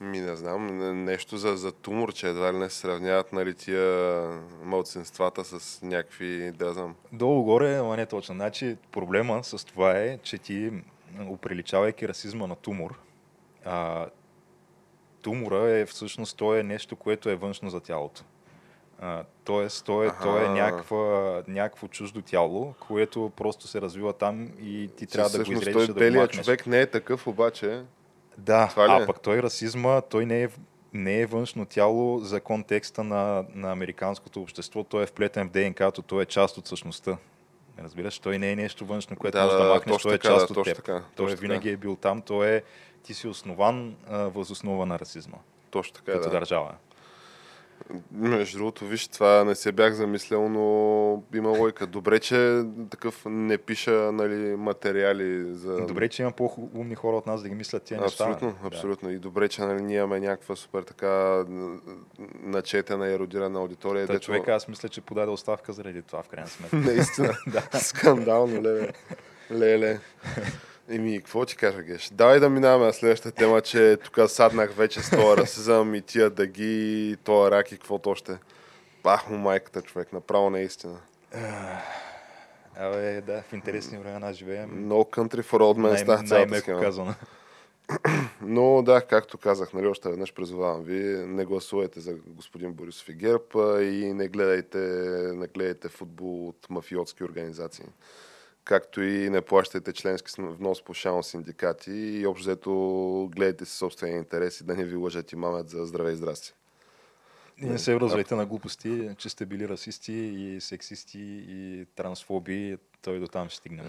Ми не знам, не- нещо за, за тумор, че едва ли не се сравняват нали, тия мълцинствата с някакви, да знам. Долу-горе, ама не точно. Значи, проблема с това е, че ти, оприличавайки расизма на тумор, а, тумора е всъщност то е нещо, което е външно за тялото. Тоест, то е, то е някаква, някакво чуждо тяло, което просто се развива там и ти трябва да го изрежеш, той да белият човек не е такъв, обаче. Да, Това а е? пък той расизма, той не е, не е външно тяло за контекста на, на американското общество, той е вплетен в ДНК-то, той е част от същността. Разбираш, той не е нещо външно, което Да, можеш да, махнеш, той е част да, от теб. така, той винаги така. е бил там, той е, ти си основан възоснова на расизма, Точно така, като да. държава. Между другото, виж, това не се бях замислял, но има лойка. Добре, че такъв не пиша нали, материали за... Добре, че има по-умни хора от нас да ги мислят тия неща. Абсолютно, Да. абсолютно. И добре, че нали, ние имаме някаква супер така начетена, еродирана аудитория. Той дето- човека, аз мисля, че подаде оставка заради това, в крайна сметка. Наистина. <laughs> Скандално, леле. Леле. Еми, какво ти кажа, Геш? Давай да минаваме на следващата тема, че тук саднах вече с този расизъм и тия дъги, този рак и каквото още. Бах му майката, човек, направо наистина. Абе, да, в интересни времена живеем. No country for old men Най- цялата най-меко схема. казано. <clears throat> Но да, както казах, нали, още веднъж призовавам ви, не гласувайте за господин Борисов и ГЕРБ и не гледайте, не гледайте футбол от мафиотски организации. Както и не плащайте членски внос по шаун синдикати и общо взето гледайте си собствения интерес и да не ви лъжат и мамят за здраве и здрасти. И не се връзвайте на глупости, че сте били расисти и сексисти и трансфоби. Той до там ще стигнем.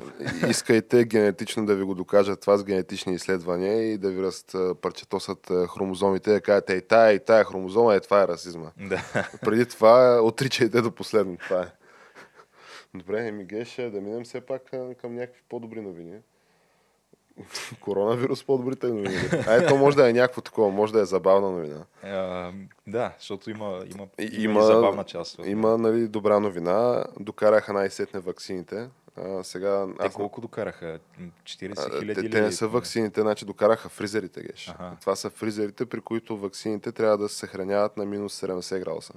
Искайте генетично да ви го докажат това с генетични изследвания и да ви раз парчетосат а, хромозомите, да кажете, и тая, и тая хромозома, е това е расизма. Да. Преди това отричайте до последно. Това е. Добре, еми Геше, да минем все пак към някакви по-добри новини. <laughs> Коронавирус по-добрите новини. А ето може да е някакво такова, може да е забавна новина. А, да, защото има, има, има, има- забавна част. Има нали, добра новина. Докараха най-сетне ваксините. А, сега Те аз колко докараха? 40 А, хиляди те, те не са ваксините, значи докараха фризерите, геш. Аха. Това са фризерите, при които ваксините трябва да се съхраняват на минус 70 градуса.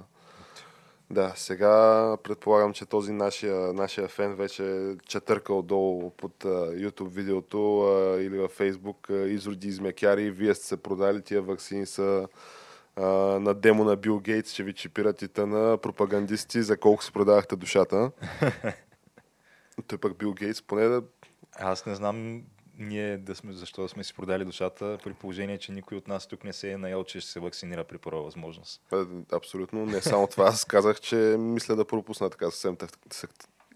Да, сега предполагам, че този нашия, нашия фен вече е четъркал долу под а, YouTube видеото а, или във Facebook а, изроди измекяри вие сте се продали, тия ваксини са а, на демо на Бил Гейтс, ще ви чипират и тъна пропагандисти за колко си продавахте душата. <laughs> Той пък Бил Гейтс, поне да Аз не знам ние да сме, защо да сме си продали душата, при положение, че никой от нас тук не се е наял, че ще се вакцинира при първа възможност. Е, Абсолютно. Не само това. Аз казах, че мисля да пропусна така съвсем,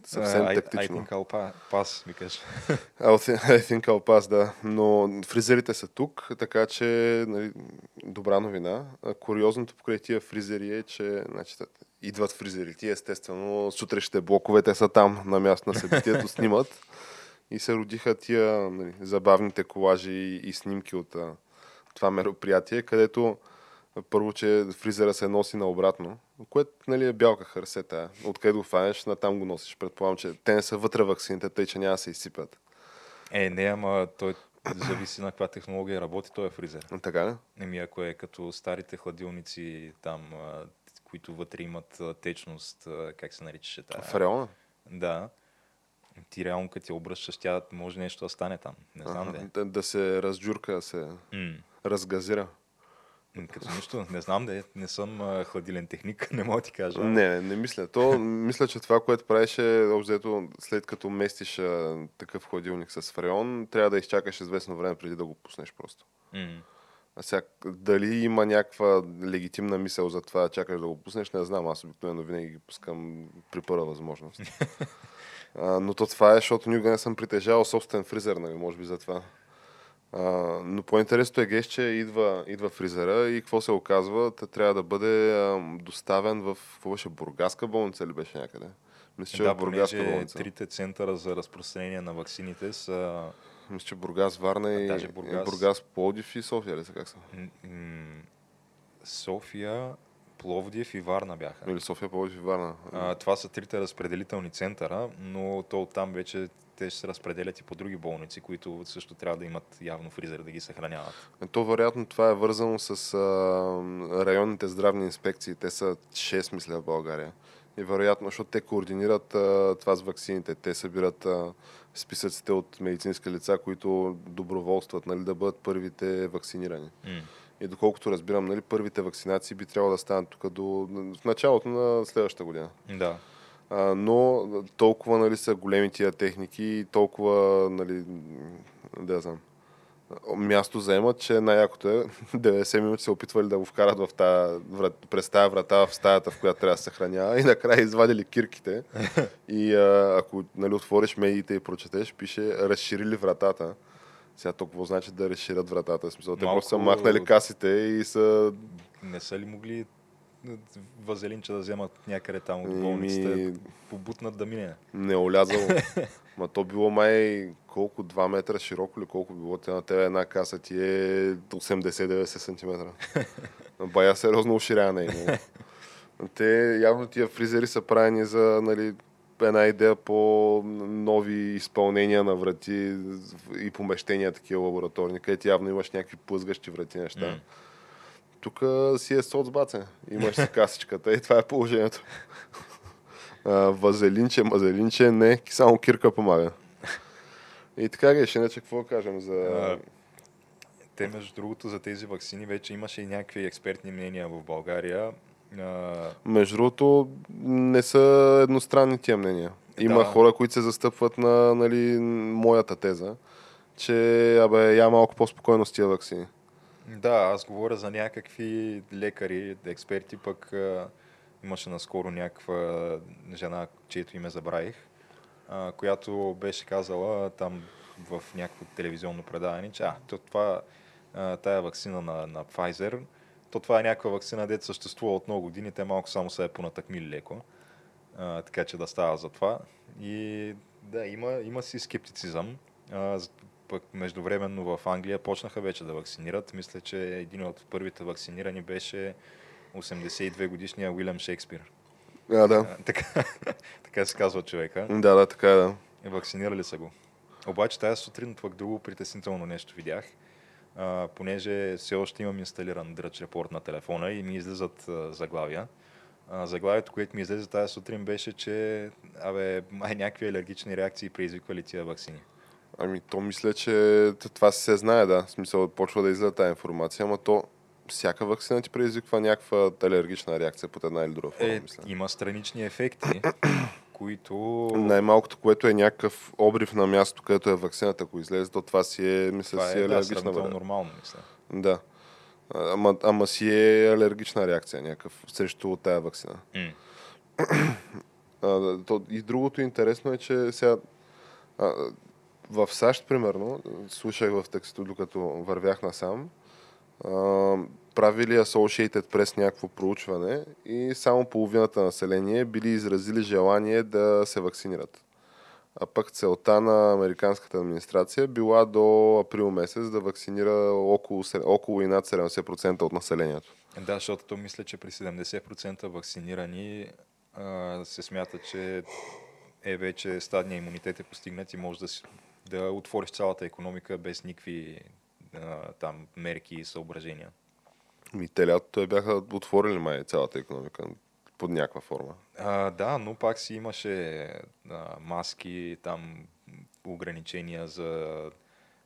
съвсем I, I тактично. think I'll pa- pass. <laughs> I'll thi- I think I'll pass, да. Но фризерите са тук, така че нали, добра новина. Куриозното покрай тия фризери е, че значи, идват фризерите, естествено, сутрешните блоковете са там на място на събитието, снимат. И се родиха тия нали, забавните колажи и, и снимки от а, това мероприятие, където първо, че фризера се носи наобратно, което нали, е бялка харсета. Откъде го фанеш, натам го носиш. Предполагам, че те не са вътре ваксините, тъй че няма да се изсипят. Е, не, ама той зависи на каква технология работи този фризер. Така ли? Еми, ако е като старите хладилници там, които вътре имат течност, как се наричаше тази? Фреона? Да. Ти реално като ти обръщаш, тя може нещо да стане там. Не знам де. да, да се разджурка, да се М. разгазира. Като нищо, не знам де. Не съм а, хладилен техник, <laughs> не мога да ти кажа. Не, не, мисля. То, мисля, че това, което правиш е, обзето, след като местиш а, такъв хладилник с фреон, трябва да изчакаш известно време преди да го пуснеш просто. М. А сега, дали има някаква легитимна мисъл за това чакаш да го пуснеш, не знам. Аз обикновено винаги ги пускам при първа възможност. <laughs> а, но то това е, защото никога не съм притежавал собствен фризер, нали, може би за това. А, но по-интересното е геш, че идва, идва фризера и какво се оказва? Та трябва да бъде а, доставен в, какво беше, Бургаска болница или беше някъде? Мисля, че Да, в Бургаска болница. трите центъра за разпространение на ваксините са Мисля, че Бургас, Варна и, даже и Бургас. Бургас, Плодив и София, ли са как са? София, Пловдив и Варна бяха. Или София, Плодив и Варна. А, това са трите разпределителни центъра, но то оттам вече те ще се разпределят и по други болници, които също трябва да имат явно фризер да ги съхраняват. Е, То вероятно това е вързано с а, районните здравни инспекции. Те са 6, мисля, в България. И вероятно, защото те координират а, това с ваксините. Те събират а, списъците от медицински лица, които доброволстват нали, да бъдат първите вакцинирани. М. И доколкото разбирам, нали, първите вакцинации би трябвало да станат тук до в началото на следващата година. Да. А, но толкова нали, са големи тия техники и толкова, нали, да знам, място заемат, че най-якото е <laughs> 90 минути се опитвали да го вкарат в тая, врат, през тази врата в стаята, в която трябва да се съхранява и накрая извадили кирките <laughs> и а, ако нали, отвориш медиите и прочетеш, пише разширили вратата. Сега толкова значи да разширят вратата. В смисъл, те Малко- просто са махнали касите и са Не са ли могли вазелинче да вземат някъде там от Еми, болницата, побутнат да мине? Не олязало. <laughs> Ма то било май колко, 2 метра широко или колко било. Тя на тебе една каса ти е 80-90 см. <laughs> Бая сериозно уширяване е имало. <laughs> Те явно тия фризери са правени за нали, една идея по нови изпълнения на врати и помещения такива лабораторни, където явно имаш някакви плъзгащи врати неща. М. Тук си е соцбаце. Имаш си <laughs> касичката и това е положението. Вазелинче, мазелинче, не, само кирка помага. И така геш, иначе какво да кажем за... А, Те, между другото, за тези вакцини вече имаше и някакви експертни мнения в България. А, Между другото, не са едностранни тия мнения. Има Да. хора, които се застъпват на нали, моята теза, че абе, я малко по-спокойно с тия вакцини. Да, аз говоря за някакви лекари, експерти, пък имаше наскоро някаква жена, чието име забравих, а, която беше казала там в някакво телевизионно предаване, че а, то това, а, тая вакцина на, на Pfizer, то това е някаква вакцина, дето съществува от много години, те малко само са е понатъкмили леко, а, така че да става за това. И да, има, има си скептицизъм. А, пък междувременно в Англия почнаха вече да вакцинират. Мисля, че един от първите вакцинирани беше 82 годишния Уилям Шекспир. А, да. А, така, <laughs> така се казва човека. Да, да, така е, да. Е, Вакцинирали са го. Обаче тази сутрин пък друго притеснително нещо видях. А, понеже все още имам инсталиран дръч репорт на телефона и ми излизат а, заглавия. А, заглавието, което ми излезе тази сутрин беше, че абе, май някакви алергични реакции предизвиквали тия вакцини. Ами, то мисля, че това се знае, да. В смисъл, почва да излезе тази информация, ама то всяка вакцина ти предизвиква някаква алергична реакция под една или друга форма, Е, мисля. има странични ефекти, <clears throat> които... Най-малкото, което е някакъв обрив на място, където е вакцината, ако излезе, то това си е, мисля, Това си е е да, алергична вариант. нормално, мисля. Да. Ама, ама си е алергична реакция някакъв срещу тая вакцина. М. А, да, то, и другото интересно е, че сега а, в САЩ, примерно, слушах в таксито, докато вървях насам, правили Associated Press някакво проучване и само половината население били изразили желание да се вакцинират. А пък целта на американската администрация била до април месец да вакцинира около, около и над 70% от населението. Да, защото то мисля, че при 70% вакцинирани а, се смята, че е вече стадния имунитет е постигнат и може да, си, да отвориш цялата економика без никакви а, там мерки и съображения. Ми те лятото бяха отворили май цялата економика. под някаква форма. А, да, но пак си имаше а, маски, там ограничения за...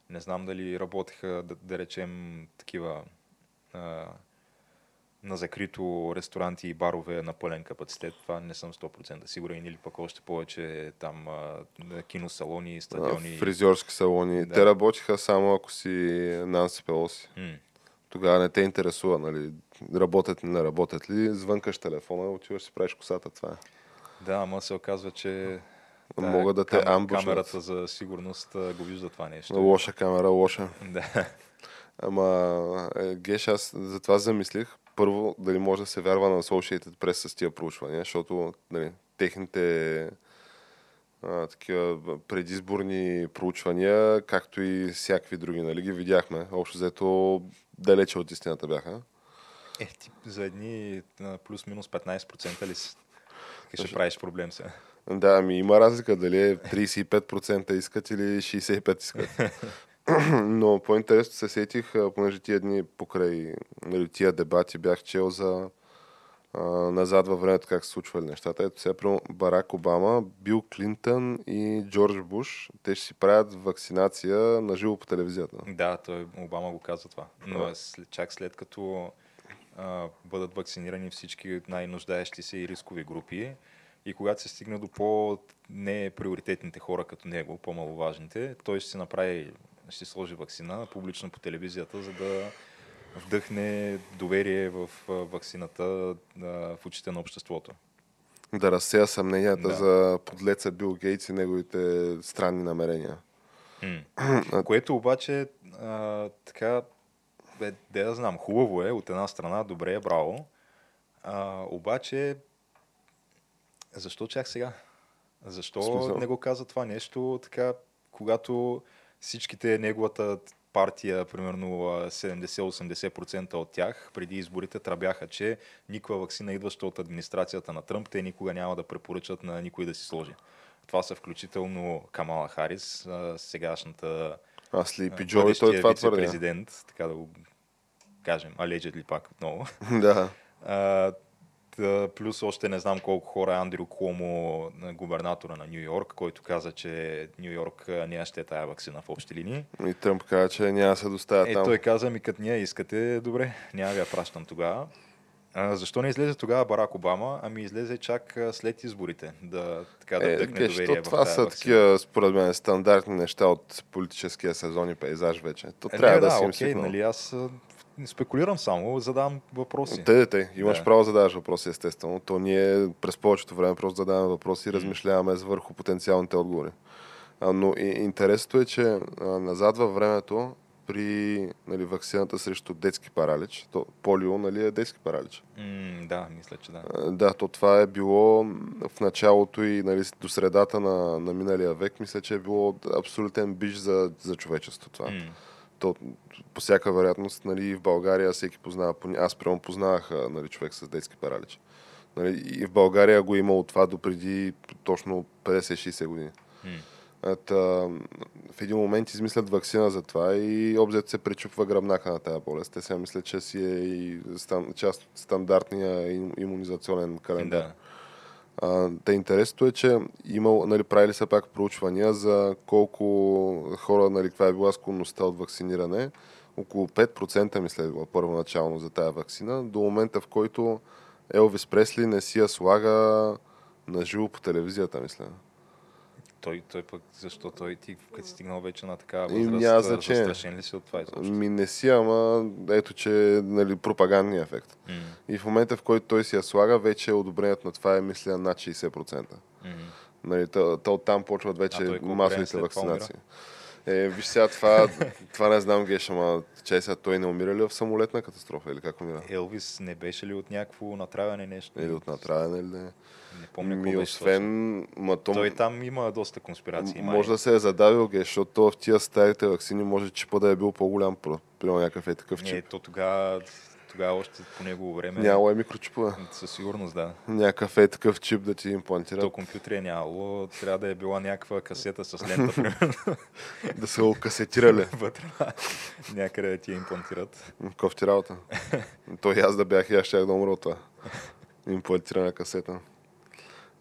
Не знам дали работеха, да, да речем, такива а, на закрито ресторанти и барове на пълен капацитет. Това не съм 100% сигурен. Или пък още повече там киносалони, стадиони. Фризьорски салони. Да. Те работиха само ако си Нанси Пелоси. М. Тогава не те интересува, нали, работят ли, не работят ли, звънкаш телефона, отиваш си правиш косата, това е. Да, ама се оказва, че тая Могат да те амбушнат. Камерата за сигурност го вижда това нещо. Лоша камера, лоша. Да. Ама, е, Геш, аз за това замислих. Първо, дали може да се вярва на Associated Press с тия проучвания, защото нали, техните а, такива предизборни проучвания, както и всякакви други, нали, ги видяхме. Общо взето далече от истината бяха. Е, ти за едни плюс-минус 15% ли си? Ще правиш проблем сега. Да, ами има разлика дали е 35% искат или 65% искат. <laughs> Но по-интересно се сетих, а, понеже тия дни покрай нали, тия дебати бях чел за а, назад във времето как се случвали нещата. Ето сега, примерно, Барак Обама, Бил Клинтън и Джордж Буш, те ще си правят вакцинация на живо по телевизията. Да, той Обама го каза това. Но след, чак след като а, бъдат вакцинирани всички най-нуждаещи се и рискови групи и когато се стигне до по-неприоритетните хора като него, по-маловажните, той ще си направи, ще сложи вакцина публично по телевизията, за да вдъхне доверие в вакцината в очите на обществото. Да разсея съмненията Да. за подлеца Бил Гейтс и неговите странни намерения. Което обаче, а, така, бе, да знам, хубаво е, от една страна, добре е, браво. А, обаче, защо чак сега? Защо не го каза това нещо, така, когато всичките неговата партия, примерно а, 70-80% от тях, преди изборите тръбяха, че никаква вакцина, идваща от администрацията на Тръмп, те никога няма да препоръчат на никой да си сложи. Това са включително Камала Харис, сегашната А Слипи а, Джо и той това твърди. вице-президент, така да го кажем, allegedly пак отново. <laughs> да. Плюс още не знам колко хора Андрю Куомо, на губернатора на Нью Йорк, който каза, че Нью Йорк а, не ще е тая вакцина в общи линии. И Тръмп каза, че няма се доставя Е, там. той каза ми, като ние искате, добре, няма да я пращам тогава. А, защо не излезе тогава Барак Обама, ами излезе чак след изборите, да, така да Е, вдъхне геш, доверие в това са такива, според мен, стандартни неща от политическия сезон и пейзаж вече. То Е, трябва не, да, да, си им окей, нали, аз не спекулирам само, задавам въпроси. Те, те, имаш Да. право да задаваш въпроси, естествено. То ние през повечето време просто задаваме въпроси и размишляваме върху потенциалните отговори. А, но и, интересното е, че а, назад във времето при нали, вакцината срещу детски паралич, то полио нали, е детски паралич. М, да, мисля, че да. А, Да, то това е било в началото и нали, до средата на, на миналия век, мисля, че е било абсолютен бич за, за човечество това. М. То, по всяка вероятност, нали, в България всеки познава, аз прямо познавах нали, човек с детски паралич. Нали, и в България го е имало това до преди точно 50-60 години. М. Ата, в един момент измислят вакцина за това и обзето се пречупва гръбнака на тази болест. Те сега мислят, че си е и стан, част от стандартния им- иммунизационен календар. Да. Та интересното е, че имал, нали, правили са пак проучвания за колко хора, нали, каква е била склонността от вакциниране. Около 5% мисля е било първоначално за тази вакцина, до момента в който Елвис Пресли не си я слага на живо по телевизията, мисля. Той, той пък, защо той ти, като си стигнал вече на такава възраст, няма а, значение. застрашен ли си от това изобщо? Ми не си, ама ето, че нали, пропагандния ефект. М, И в момента, в който той си я слага, вече одобрението на това е, мисля, над 60%. м. Нали, то, то оттам почват вече А масовите вакцинации. Е, виж сега, това, това не знам, Геш, ама че сега той не умира ли в самолетна катастрофа или как умира? Елвис не беше ли от някакво натравяне нещо? Или от натравяне или не? Не помня Ми, беше точно. освен, ма то, Той там има доста конспирации. май. може да се е задавил, Геш, защото то в тия старите вакцини може чипа да е бил по-голям, примерно някакъв е такъв Не, чип. то тогава, тогава още по негово време. Нямало е микрочипове. Със сигурност, да. Някакъв е такъв чип да ти имплантира, То компютър е нямало. Трябва да е била някаква касета с лента, примерно, <laughs> да се го касетирали. <laughs> вътре. Някъде да ти я имплантират. Кофти работа. <laughs> Той и аз да бях и аз щях да умра от това. Имплантирана касета.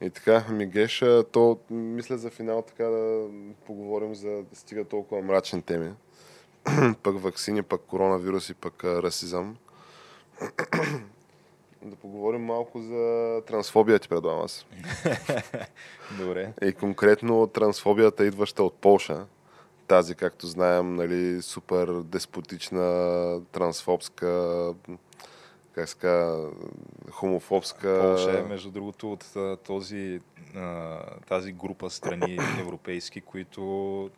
И така, Мигеш, то мисля за финал така да поговорим за да стига толкова мрачни теми. <clears throat> пък вакцини, пък коронавируси, пък расизъм. Да поговорим малко за трансфобия ти предлагам аз. <laughs> Добре. И конкретно трансфобията, идваща от Полша. Тази, както знаем, нали, супер деспотична, трансфобска, как ска, хомофобска. Полша е, между другото, от този, тази група страни <coughs> европейски, които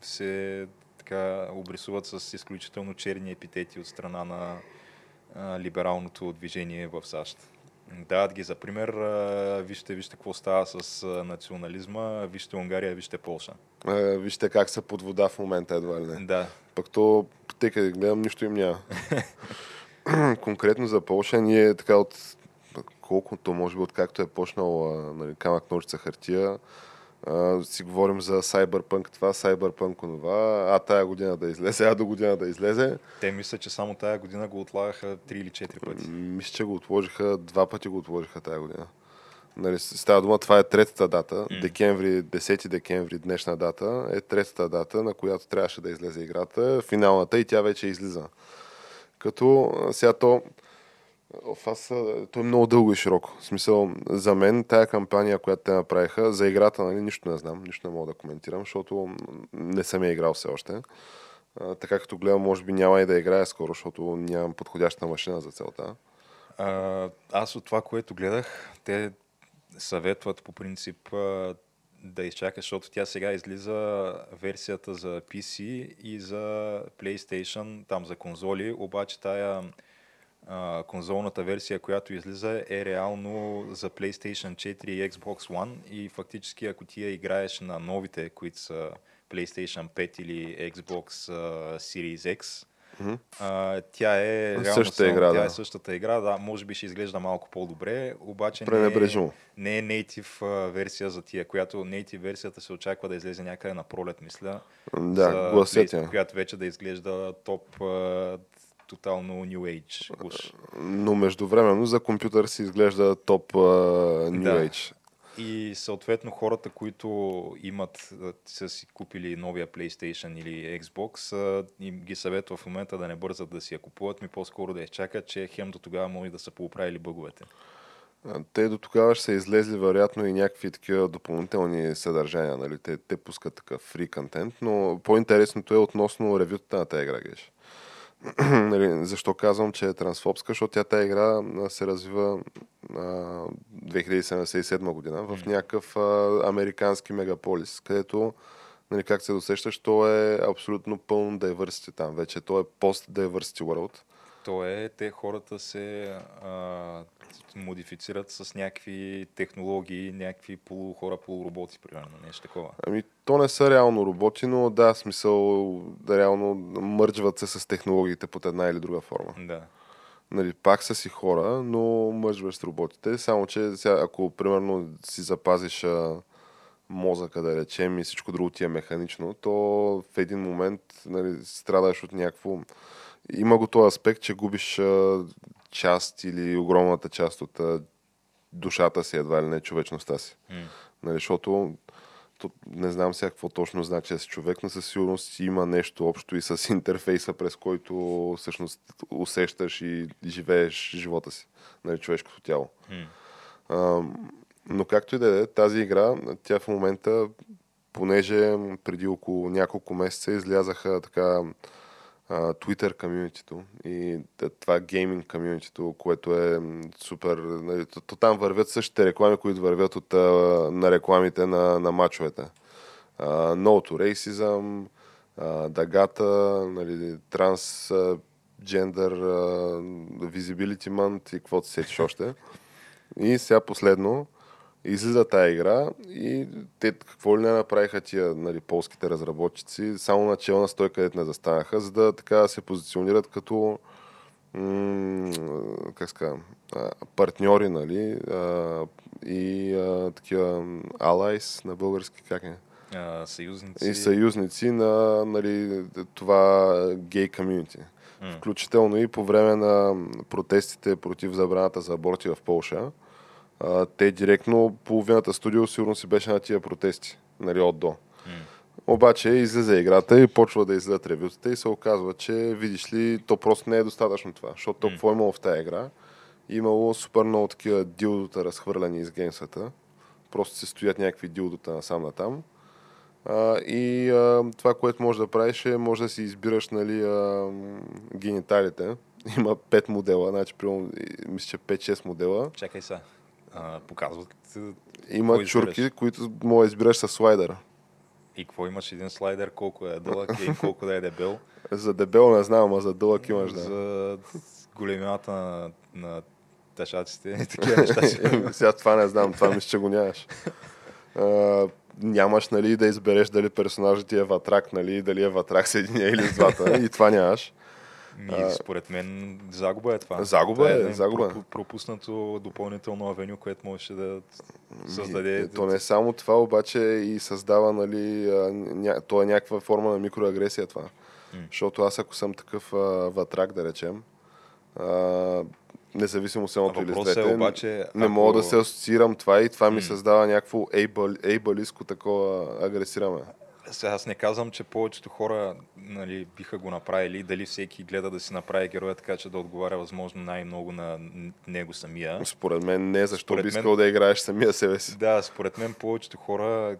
се така обрисуват с изключително черни епитети от страна на а, либералното движение в САЩ. Дават ги за пример. А, вижте, вижте какво става с национализма. Вижте Унгария, вижте Полша. А, вижте как са под вода в момента, едва ли не. Да. Пък то, тъй къде гледам, нищо им няма. <laughs> Конкретно за Полша, ние така от колкото, може би, откакто е почнал нали, камък ножица хартия, Uh, си говорим за Cyberpunk това, Cyberpunk онова, а тая година да излезе, а до година да излезе. Те мисля, че само тая година го отлагаха 3 или 4 пъти. Мисля, че го отложиха, два пъти го отложиха тая година. Нали, става дума, това е третата дата. Mm. Декември, 10 декември, днешна дата, е третата дата, на която трябваше да излезе играта, финалната и тя вече излиза. Като сега то, аз, то е много дълго и широко. В смисъл, за мен тая кампания, която те направиха, за играта, нали, нищо не знам, нищо не мога да коментирам, защото не съм я играл все още. А, така като гледам, може би няма и да играя скоро, защото нямам подходяща машина за целта. А, аз от това, което гледах, те съветват по принцип да изчакаш, защото тя сега излиза версията за PC и за PlayStation, там за конзоли, обаче тая а, конзолната версия, която излиза, е реално за PlayStation 4 и Xbox One и фактически ако ти я играеш на новите, които са PlayStation 5 или Xbox uh, Series X, Mm-hmm. А, тя е реално същата игра, тя да. е същата игра, да, може би ще изглежда малко по-добре, обаче не е, не е native а, версия за тия, която native версията се очаква да излезе някъде на пролет, мисля. Да, гласете. Която вече да изглежда топ а, тотално New Age уж. Но междувременно за компютър си изглежда топ uh, New да. Age. И съответно хората, които имат, са си купили новия PlayStation или Xbox, им ги съветва в момента да не бързат да си я купуват, ми по-скоро да я чакат, че хем до тогава може да са поуправили бъговете. Те до тогава ще са излезли вероятно и някакви такива допълнителни съдържания, нали? Те, те пускат такъв фри контент, но по-интересното е относно ревютата на тази игра, Геш. <clears throat> нали, защо казвам, че е трансфобска? Защото тя тази игра се развива а, 2077 година в някакъв а, американски мегаполис, където, нали, как се досещаш, то е абсолютно пълно diversity там вече. То е пост-diversity world. То е, те хората се а, модифицират с някакви технологии, някакви полухора, полуроботи, примерно, нещо такова. Ами, то не са реално роботи, но да, смисъл, да реално мърджват се с технологиите под една или друга форма. Да. Нали, пак са си хора, но мърджваш с роботите. Само, че сега, ако примерно си запазиш а, мозъка, да речем, и всичко друго ти е механично, то в един момент нали, страдаш от някакво... Има го този аспект, че губиш а, част или огромната част от а, душата си, едва ли не човечността си. Mm. Нали, защото то, не знам сега какво точно значи да си човек, но със сигурност има нещо общо и с <laughs> интерфейса, през който всъщност усещаш и живееш живота си, нали, човешкото тяло. Mm. А, но както и да е, тази игра, тя в момента, понеже преди около няколко месеца излязаха така Twitter комьюнитито и това гейминг комьюнитито, което е супер. Нали, то, то там вървят същите реклами, които вървят от, на рекламите на, на мачовете. Uh, no to racism, uh, дагата, нали, транс, джендър, visibility month и каквото се сетиш още. И сега последно, излиза тази игра и те какво ли не направиха тия нали, полските разработчици, само начална стойка където не застанаха, за да така се позиционират като м- как ска, партньори, нали, а, и а, такива allies на български, как е? А, съюзници. И съюзници на нали, това гей комьюнити. Mm. Включително и по време на протестите против забраната за аборти в Полша. А, те директно, половината студио сигурно си беше на тия протести, нали, от до. Mm. Обаче излезе играта и почва да излизат ревютата и се оказва, че видиш ли, то просто не е достатъчно това, защото mm. какво е имало в тази игра? Имало супер много такива дилдота разхвърляни из геймсата. Просто се стоят някакви дилдота насам на там. А, и а, това, което можеш да правиш е, може да си избираш нали, а, гениталите. <laughs> Има 5 модела, значи, примерно, мисля, че 5-6 модела. Чакай сега. Показват. Има чурки, които може да избираш с слайдера. И какво имаш един слайдер, колко е дълъг и колко да е дебел? <laughs> за дебел не знам, а за дълъг имаш, да. За големината на, на тъшаците и <laughs> такива неща. Сега това не знам, това мисля, че го нямаш. А, нямаш нали, да избереш дали персонажът ти е ватрак, нали, дали е ватрак с единия или с двата. и това нямаш. А, според мен загуба е това. Загуба това е, е загуба. пропуснато допълнително авеню, което можеше да създаде. И, то не е само това, обаче и създава, нали, ня... то е някаква форма на микроагресия това. М. Защото аз ако съм такъв а, ватрак, да речем, а, независимо от едното или е, обаче, не ако... мога да се асоциирам това и това ми създава някакво ейбалиско такова агресиране. Сега аз не казвам, че повечето хора нали, биха го направили, дали всеки гледа да си направи героя така, че да отговаря възможно най-много на него самия. Според мен не, защо според би искал мен... да играеш самия себе си. Да, според мен повечето хора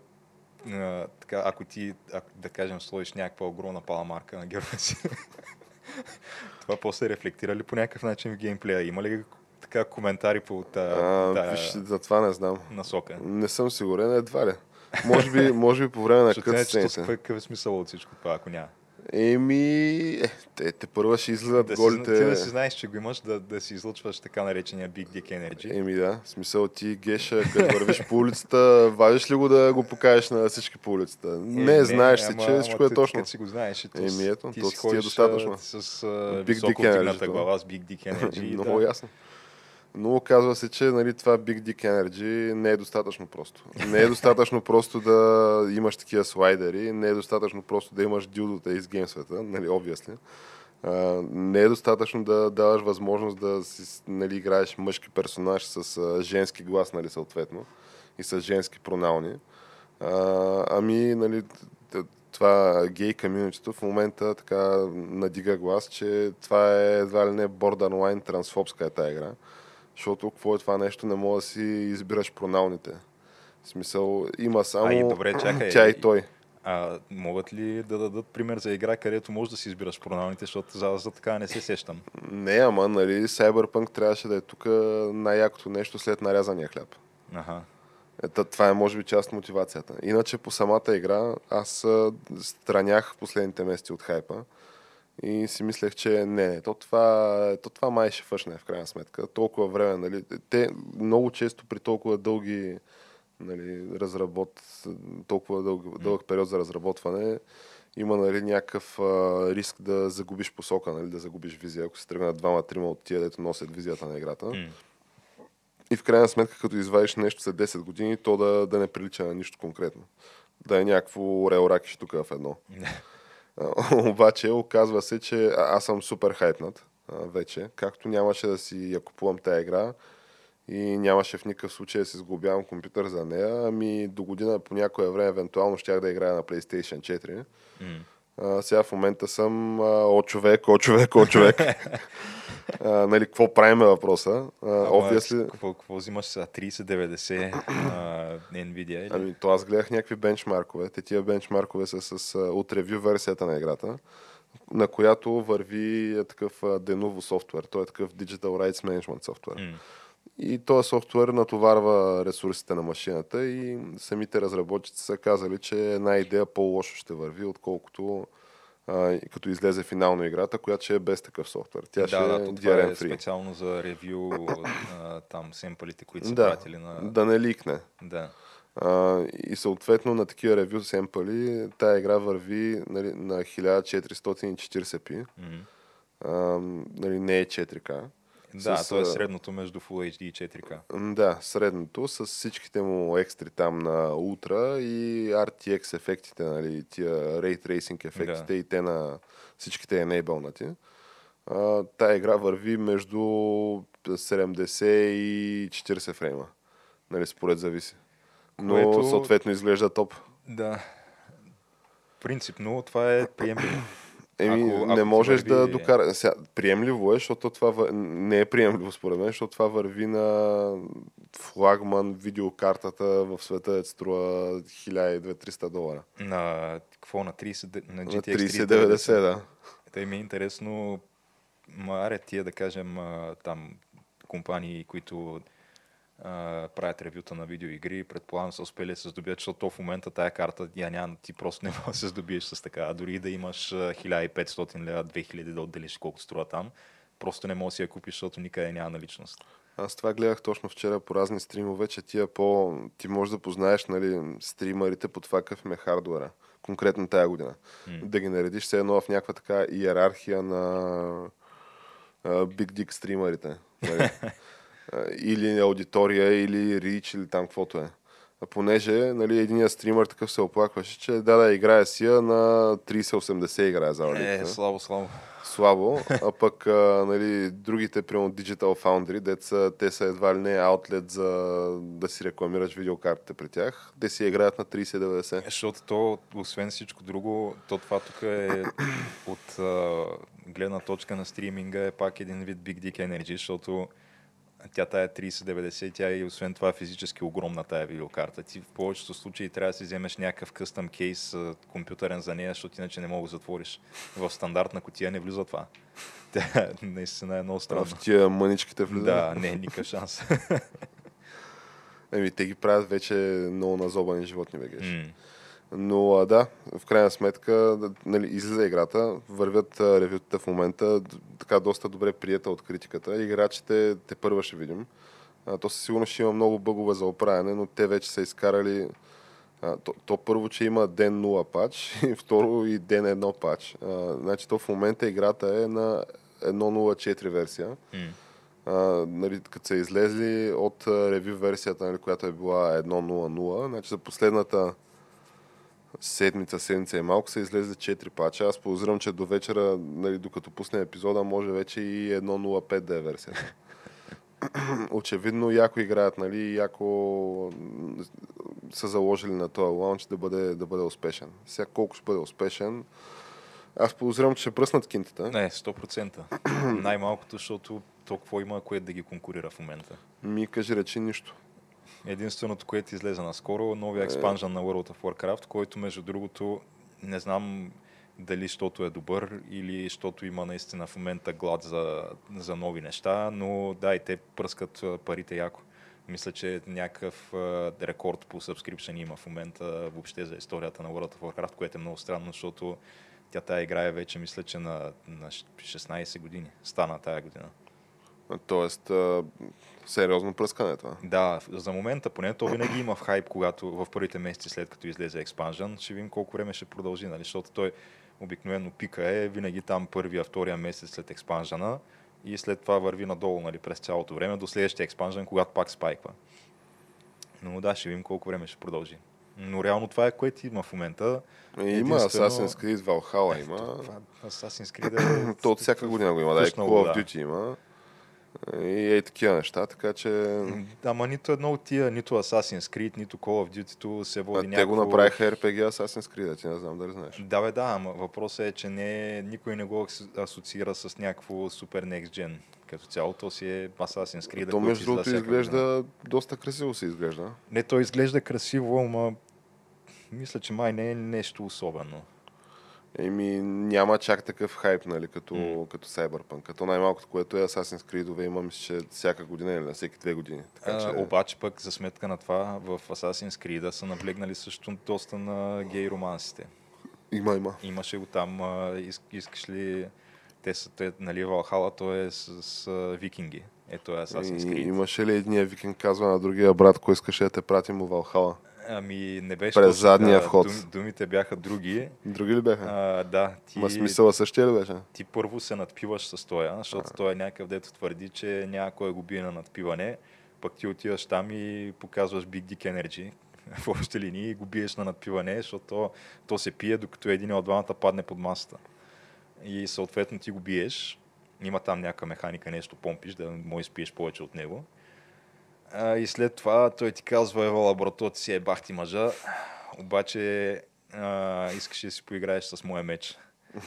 а, така, ако ти, ако, да кажем, сложиш някаква огромна паламарка на героя си, <laughs> това после рефлектира ли по някакъв начин в геймплея? Има ли така коментари по тази Виж, за това не знам. насока? Не съм сигурен, едва ли. Може би, може би по време на кътсцените. Какъв е смисъл от всичко това, ако няма? Еми, е, те, те първа ще излизат да голите... Си, ти да си знаеш, че го имаш, да, да си излъчваш така наречения Big Dick Energy. Еми да, в смисъл ти, Геша, като вървиш по улицата, важиш ли го да го покажеш на всички по улицата? Е, не, не, знаеш си, че всичко е точно. си го знаеш, ти, Еми ето, ти то си, е достатъчно. С, с uh, високо вдигната глава, с Big Dick Energy. <laughs> Много да. ясно. Но оказва се, че нали, това Big Dick Energy не е достатъчно просто. Не е достатъчно <laughs> просто да имаш такива слайдери, не е достатъчно просто да имаш дюдота из гейм света, нали, obviously. Uh, не е достатъчно да даваш възможност да си нали, играеш мъжки персонаж с uh, женски глас, нали, съответно, и с женски пронални. Uh, ами, нали, това гей комьюнитито в момента така надига глас, че това е едва ли не borderline трансфобска е тази игра. Защото какво е това нещо, не мога да си избираш проналните. В смисъл, има само Ай, добре, чакай. тя и той. А могат ли да дадат пример за игра, където можеш да си избираш проналните, защото за, за така не се сещам? Не, ама, нали, Cyberpunk трябваше да е тук най-якото нещо след нарязания хляб. Ага. Ето, това е, може би, част от мотивацията. Иначе по самата игра аз странях последните месеци от хайпа. И си мислех, че не, не, то това, то това май ще фъшне в крайна сметка. Толкова време, нали, те много често при толкова дълги нали, разработ, толкова дълъг, дълъг период за разработване, има нали, някакъв а, риск да загубиш посока, нали, да загубиш визия, ако се тръгнат двама-трима от тия, дето носят визията на играта. Mm. И в крайна сметка, като извадиш нещо след 10 години, то да, да не прилича на нищо конкретно. Да е някакво реоракиш тук в едно. <laughs> Обаче оказва се, че аз съм супер хайпнат вече. Както нямаше да си я купувам тази игра и нямаше в никакъв случай да си сглобявам компютър за нея, ами до година по някое време евентуално щях да играя на PlayStation 4. Mm. А, сега в момента съм а, о човек, о човек, о човек. <laughs> а, нали, какво правим е въпроса? А, obviously... какво, какво взимаш сега? 3090 Nvidia? Или? Ами, то аз гледах някакви бенчмаркове. Те тия бенчмаркове са с, от ревю версията на играта, на която върви е такъв Denuvo софтуер. Той е такъв Digital Rights Management софтуер. Mm. И този софтуер натоварва ресурсите на машината и самите разработчици са казали, че една идея по-лошо ще върви, отколкото а, като излезе финално играта, която ще е без такъв софтуер. Тя да, ще да, е това е специално за ревю там семпалите, които са да, пратили на... Да не ликне. Да. А, и съответно на такива ревю семпали, тая игра върви нали, на 1440p. Mm-hmm. А, нали, не е 4K. Да, с, то е средното между Full HD и 4K. Да, средното с всичките му екстри там на Ultra и RTX ефектите, нали, тия Ray Tracing ефектите да. и те на всичките enablenати. А, тая игра върви между 70 и 40 фрейма. Нали, според зависи. Но Което- съответно изглежда топ. Да. Принципно това е приемливо. Еми, Ако- не ако ти можеш да върви- докара. Сега, приемливо е, защото това въ... не е приемливо според мен, защото това върви на флагман видеокартата в света е струва 1200-300 долара. На какво? На 30, де- на GTX 3090, да. Те ми е интересно, ма, аре тия да кажем там компании, които а, правят ревюта на видеоигри, предполагам са успели да се здобият, защото то в момента тая карта я няма, ти просто <laughs> не можеш да се здобиеш с така. А Дори да имаш а, 1500 лева, 2000 да отделиш колко струва там, просто не можеш да си я купиш, защото никъде няма наличност. Аз това гледах точно вчера по разни стримове, че тия по... ти можеш да познаеш нали, стримерите по това какъв им е хардуера. Конкретно тая година. М. Да ги наредиш все едно в някаква така иерархия на Dick стримерите. Нали? <laughs> Или аудитория, или рич, или там каквото е. А понеже нали, единият стример такъв се оплакваше, че да, да, играе си на 3080 играе за Е, слабо, слабо. слабо, <laughs> а пък а, нали, другите, примерно Digital Foundry, деца, те са едва ли не аутлет за да си рекламираш видеокартите при тях, те си играят на 3090. Защото то, освен всичко друго, то това тук е от а, гледна точка на стриминга е пак един вид Big Dick Energy, защото тя тая 3090, тя и освен това физически огромна тая видеокарта. Ти в повечето случаи трябва да си вземеш някакъв къстъм кейс а, компютърен за нея, защото иначе не мога да затвориш. В стандартна котия не влиза това. <laughs> Тя наистина е много А странно. в тия мъничките влизат. Да, не никакъв шанс. <laughs> Еми, те ги правят вече много назобани животни, бе, геш. Но а, да, в крайна сметка, нали, излиза играта, вървят а, ревютата в момента, така доста добре приета от критиката. Играчите те първа ще видим. А, то със сигурност ще има много бъгове за оправяне, но те вече са изкарали а, то, то, първо, че има ден 0 пач <laughs> и второ и ден 1 пач. А, значи то в момента играта е на 1.04 версия. М. А, нали, като са излезли от ревю версията, нали, която е била 1.0.0, значи за последната седмица, седмица и малко са излезли 4 пача. Аз подозирам, че до вечера, нали, докато пусне епизода, може вече и 1.05 да е версията. <clears throat> Очевидно, яко играят, нали, яко са заложили на този лаунч да бъде, да бъде успешен. Сега колко ще бъде успешен, аз подозирам, че ще пръснат кинтата. Не, 100%. <clears throat> Най-малкото, защото толкова има, което да ги конкурира в момента. Ми кажи речи нищо. Единственото, което излезе наскоро, новия експанжен на World of Warcraft, който между другото не знам дали защото е добър или защото има наистина в момента глад за, за нови неща, но да, и те пръскат парите яко. Мисля, че някакъв рекорд по subscription има в момента въобще за историята на World of Warcraft, което е много странно, защото тя тая игра е вече, мисля, че на, на 16 години. Стана тая година. Тоест, а, сериозно пръскане е това. Да, за момента поне то винаги има в хайп, когато в първите месеци след като излезе експанжен, ще видим колко време ще продължи, нали? защото той обикновено пика е винаги там първия, втория месец след експанжена и след това върви надолу нали, през цялото време до следващия експанжен, когато пак спайква. Но да, ще видим колко време ще продължи. Но реално това е което има в момента. И Има Единствено- Assassin's Creed Valhalla, има. Това, Assassin's Creed е... <coughs> То от всяка година го има. Да, и Call of. Duty има. И е такива неща, така че... Ама нито едно от тия, нито Assassin's Creed, нито Call of Duty се води А, те го някакво- направиха RPG Assassin's Creed, ти не знам дали знаеш. Да, бе, да, ама въпросът е, че не, никой не го ас- асоциира с някакво супер next gen. Като цяло то си е Assassin's Creed. То който между другото изглежда доста красиво се изглежда. Не, то изглежда красиво, ама мисля, че май не е нещо особено. Еми, няма чак такъв хайп, нали, като, М. като Cyberpunk. Като най-малкото, което е Assassin's Creed, има, мисля, че всяка година или на всеки две години. Така, че... А, обаче пък за сметка на това в Assassin's Creed са наблегнали също доста на гей романсите. Има, има. Имаше го там, а, иск, искаш ли... Те са, те, нали, Валхала, то е с, с, а, викинги. Ето е Assassin's И, Creed. имаше ли единия викинг казва на другия брат, кой искаше да те пратим в Валхала? Ами не беше През точно задния така. вход. Дум, думите бяха други. Други ли бяха? А, да, ти, Ма смисъла същия ли беше? ти първо се надпиваш с тоя, защото той е някакъв, дето твърди, че няма кой го бие на надпиване, пък ти отиваш там и показваш Big Dick Energy <laughs> в общи линии и го биеш на надпиване, защото то, то се пие, докато един от двамата падне под масата. И съответно ти го биеш има там някаква механика, нещо помпиш, да може спиеш повече от него. А, и след това той ти казва, ева лабораторията си е бахти мъжа, обаче а, искаш да си поиграеш с моя меч.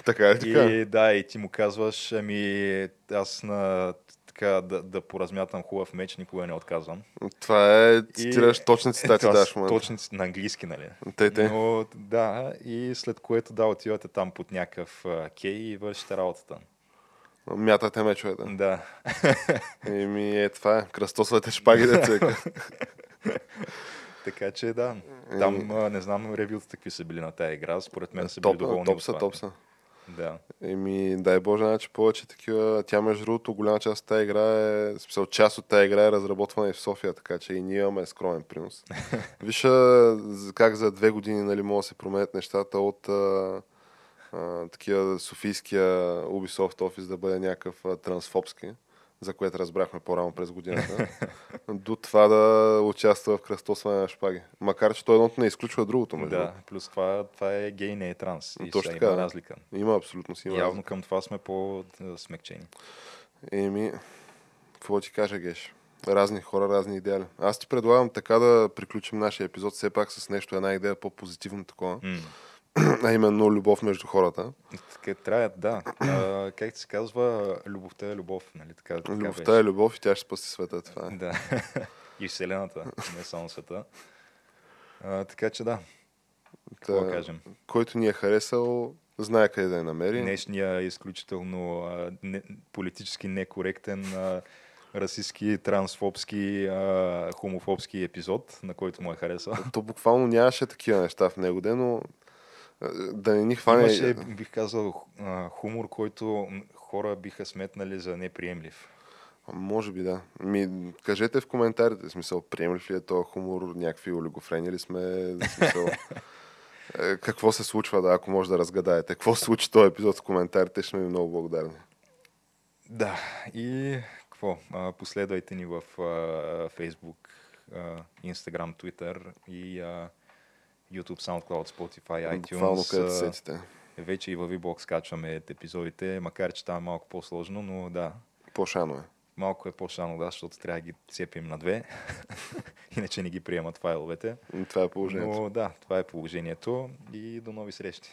Така е, така. И да, и ти му казваш, ами аз на така да, да поразмятам хубав меч, никога не отказвам. Това е, цитираш и... точни цитати, <laughs> даш момент. Точни на английски, нали? Те, те. Но, да, и след което да, отивате там под някакъв кей и вършите работата. Мятате мечовете. Да. <laughs> Еми, е, това е. Кръстосвате шпаги, деца. <laughs> така че да. Там не знам ревюта какви са били на тази игра. Според мен са били доволни. Топ са, топ са. Да. Еми, дай Боже, значи повече такива. Тя, между другото, голяма част от тази игра е, смисъл, част от тази игра е разработвана и в София, така че и ние имаме скромен принос. <laughs> Виж как за две години нали, могат да се променят нещата от а, а, такива Софийския Ubisoft офис да бъде някакъв а, трансфобски за което разбрахме по-рано през годината, <laughs> до това да участва в кръстосване на шпаги. Макар, че той едното не изключва другото. Между. Да, плюс това, това е гей, не е транс. И Точно така, има разлика. Има абсолютно си. Има Явно разлика. към това сме по-смекчени. Еми, какво ти кажа, Геш? Разни хора, разни идеали. Аз ти предлагам така да приключим нашия епизод все пак с нещо, една идея по-позитивно такова. Mm <clears throat> а именно любов между хората. Трябва, да. А, как се казва, любовта е любов, нали? Така, така любовта беше. е любов и тя ще спаси света, това е. Да. <laughs> и Вселената, не само света. А, така че да. Какво да, кажем? Който ни е харесал, знае къде да я намери. Днешния е изключително а, не, политически некоректен а, расистски, трансфобски, а, хомофобски епизод, на който му е харесал. То буквално нямаше такива неща в него, но да не ни хване... Имаше, бих казал, хумор, който хора биха сметнали за неприемлив. Може би да. Ми, кажете в коментарите, смисъл, приемлив ли е този хумор, някакви олигофрени ли сме, смисъл, <laughs> е, какво се случва, да, ако може да разгадаете. Какво се случи този епизод в коментарите, ще ми много благодарни. Да, и какво? Последвайте ни в Facebook, Instagram, Twitter и YouTube, SoundCloud, Spotify, iTunes. Буквално където сетите. Вече и във VBOX скачваме епизодите, макар че там е малко по-сложно, но да. По-шано е. Малко е по-шано, да, защото трябва да ги цепим на две. <laughs> Иначе не ги приемат файловете. Това е положението. Но да, това е положението и до нови срещи.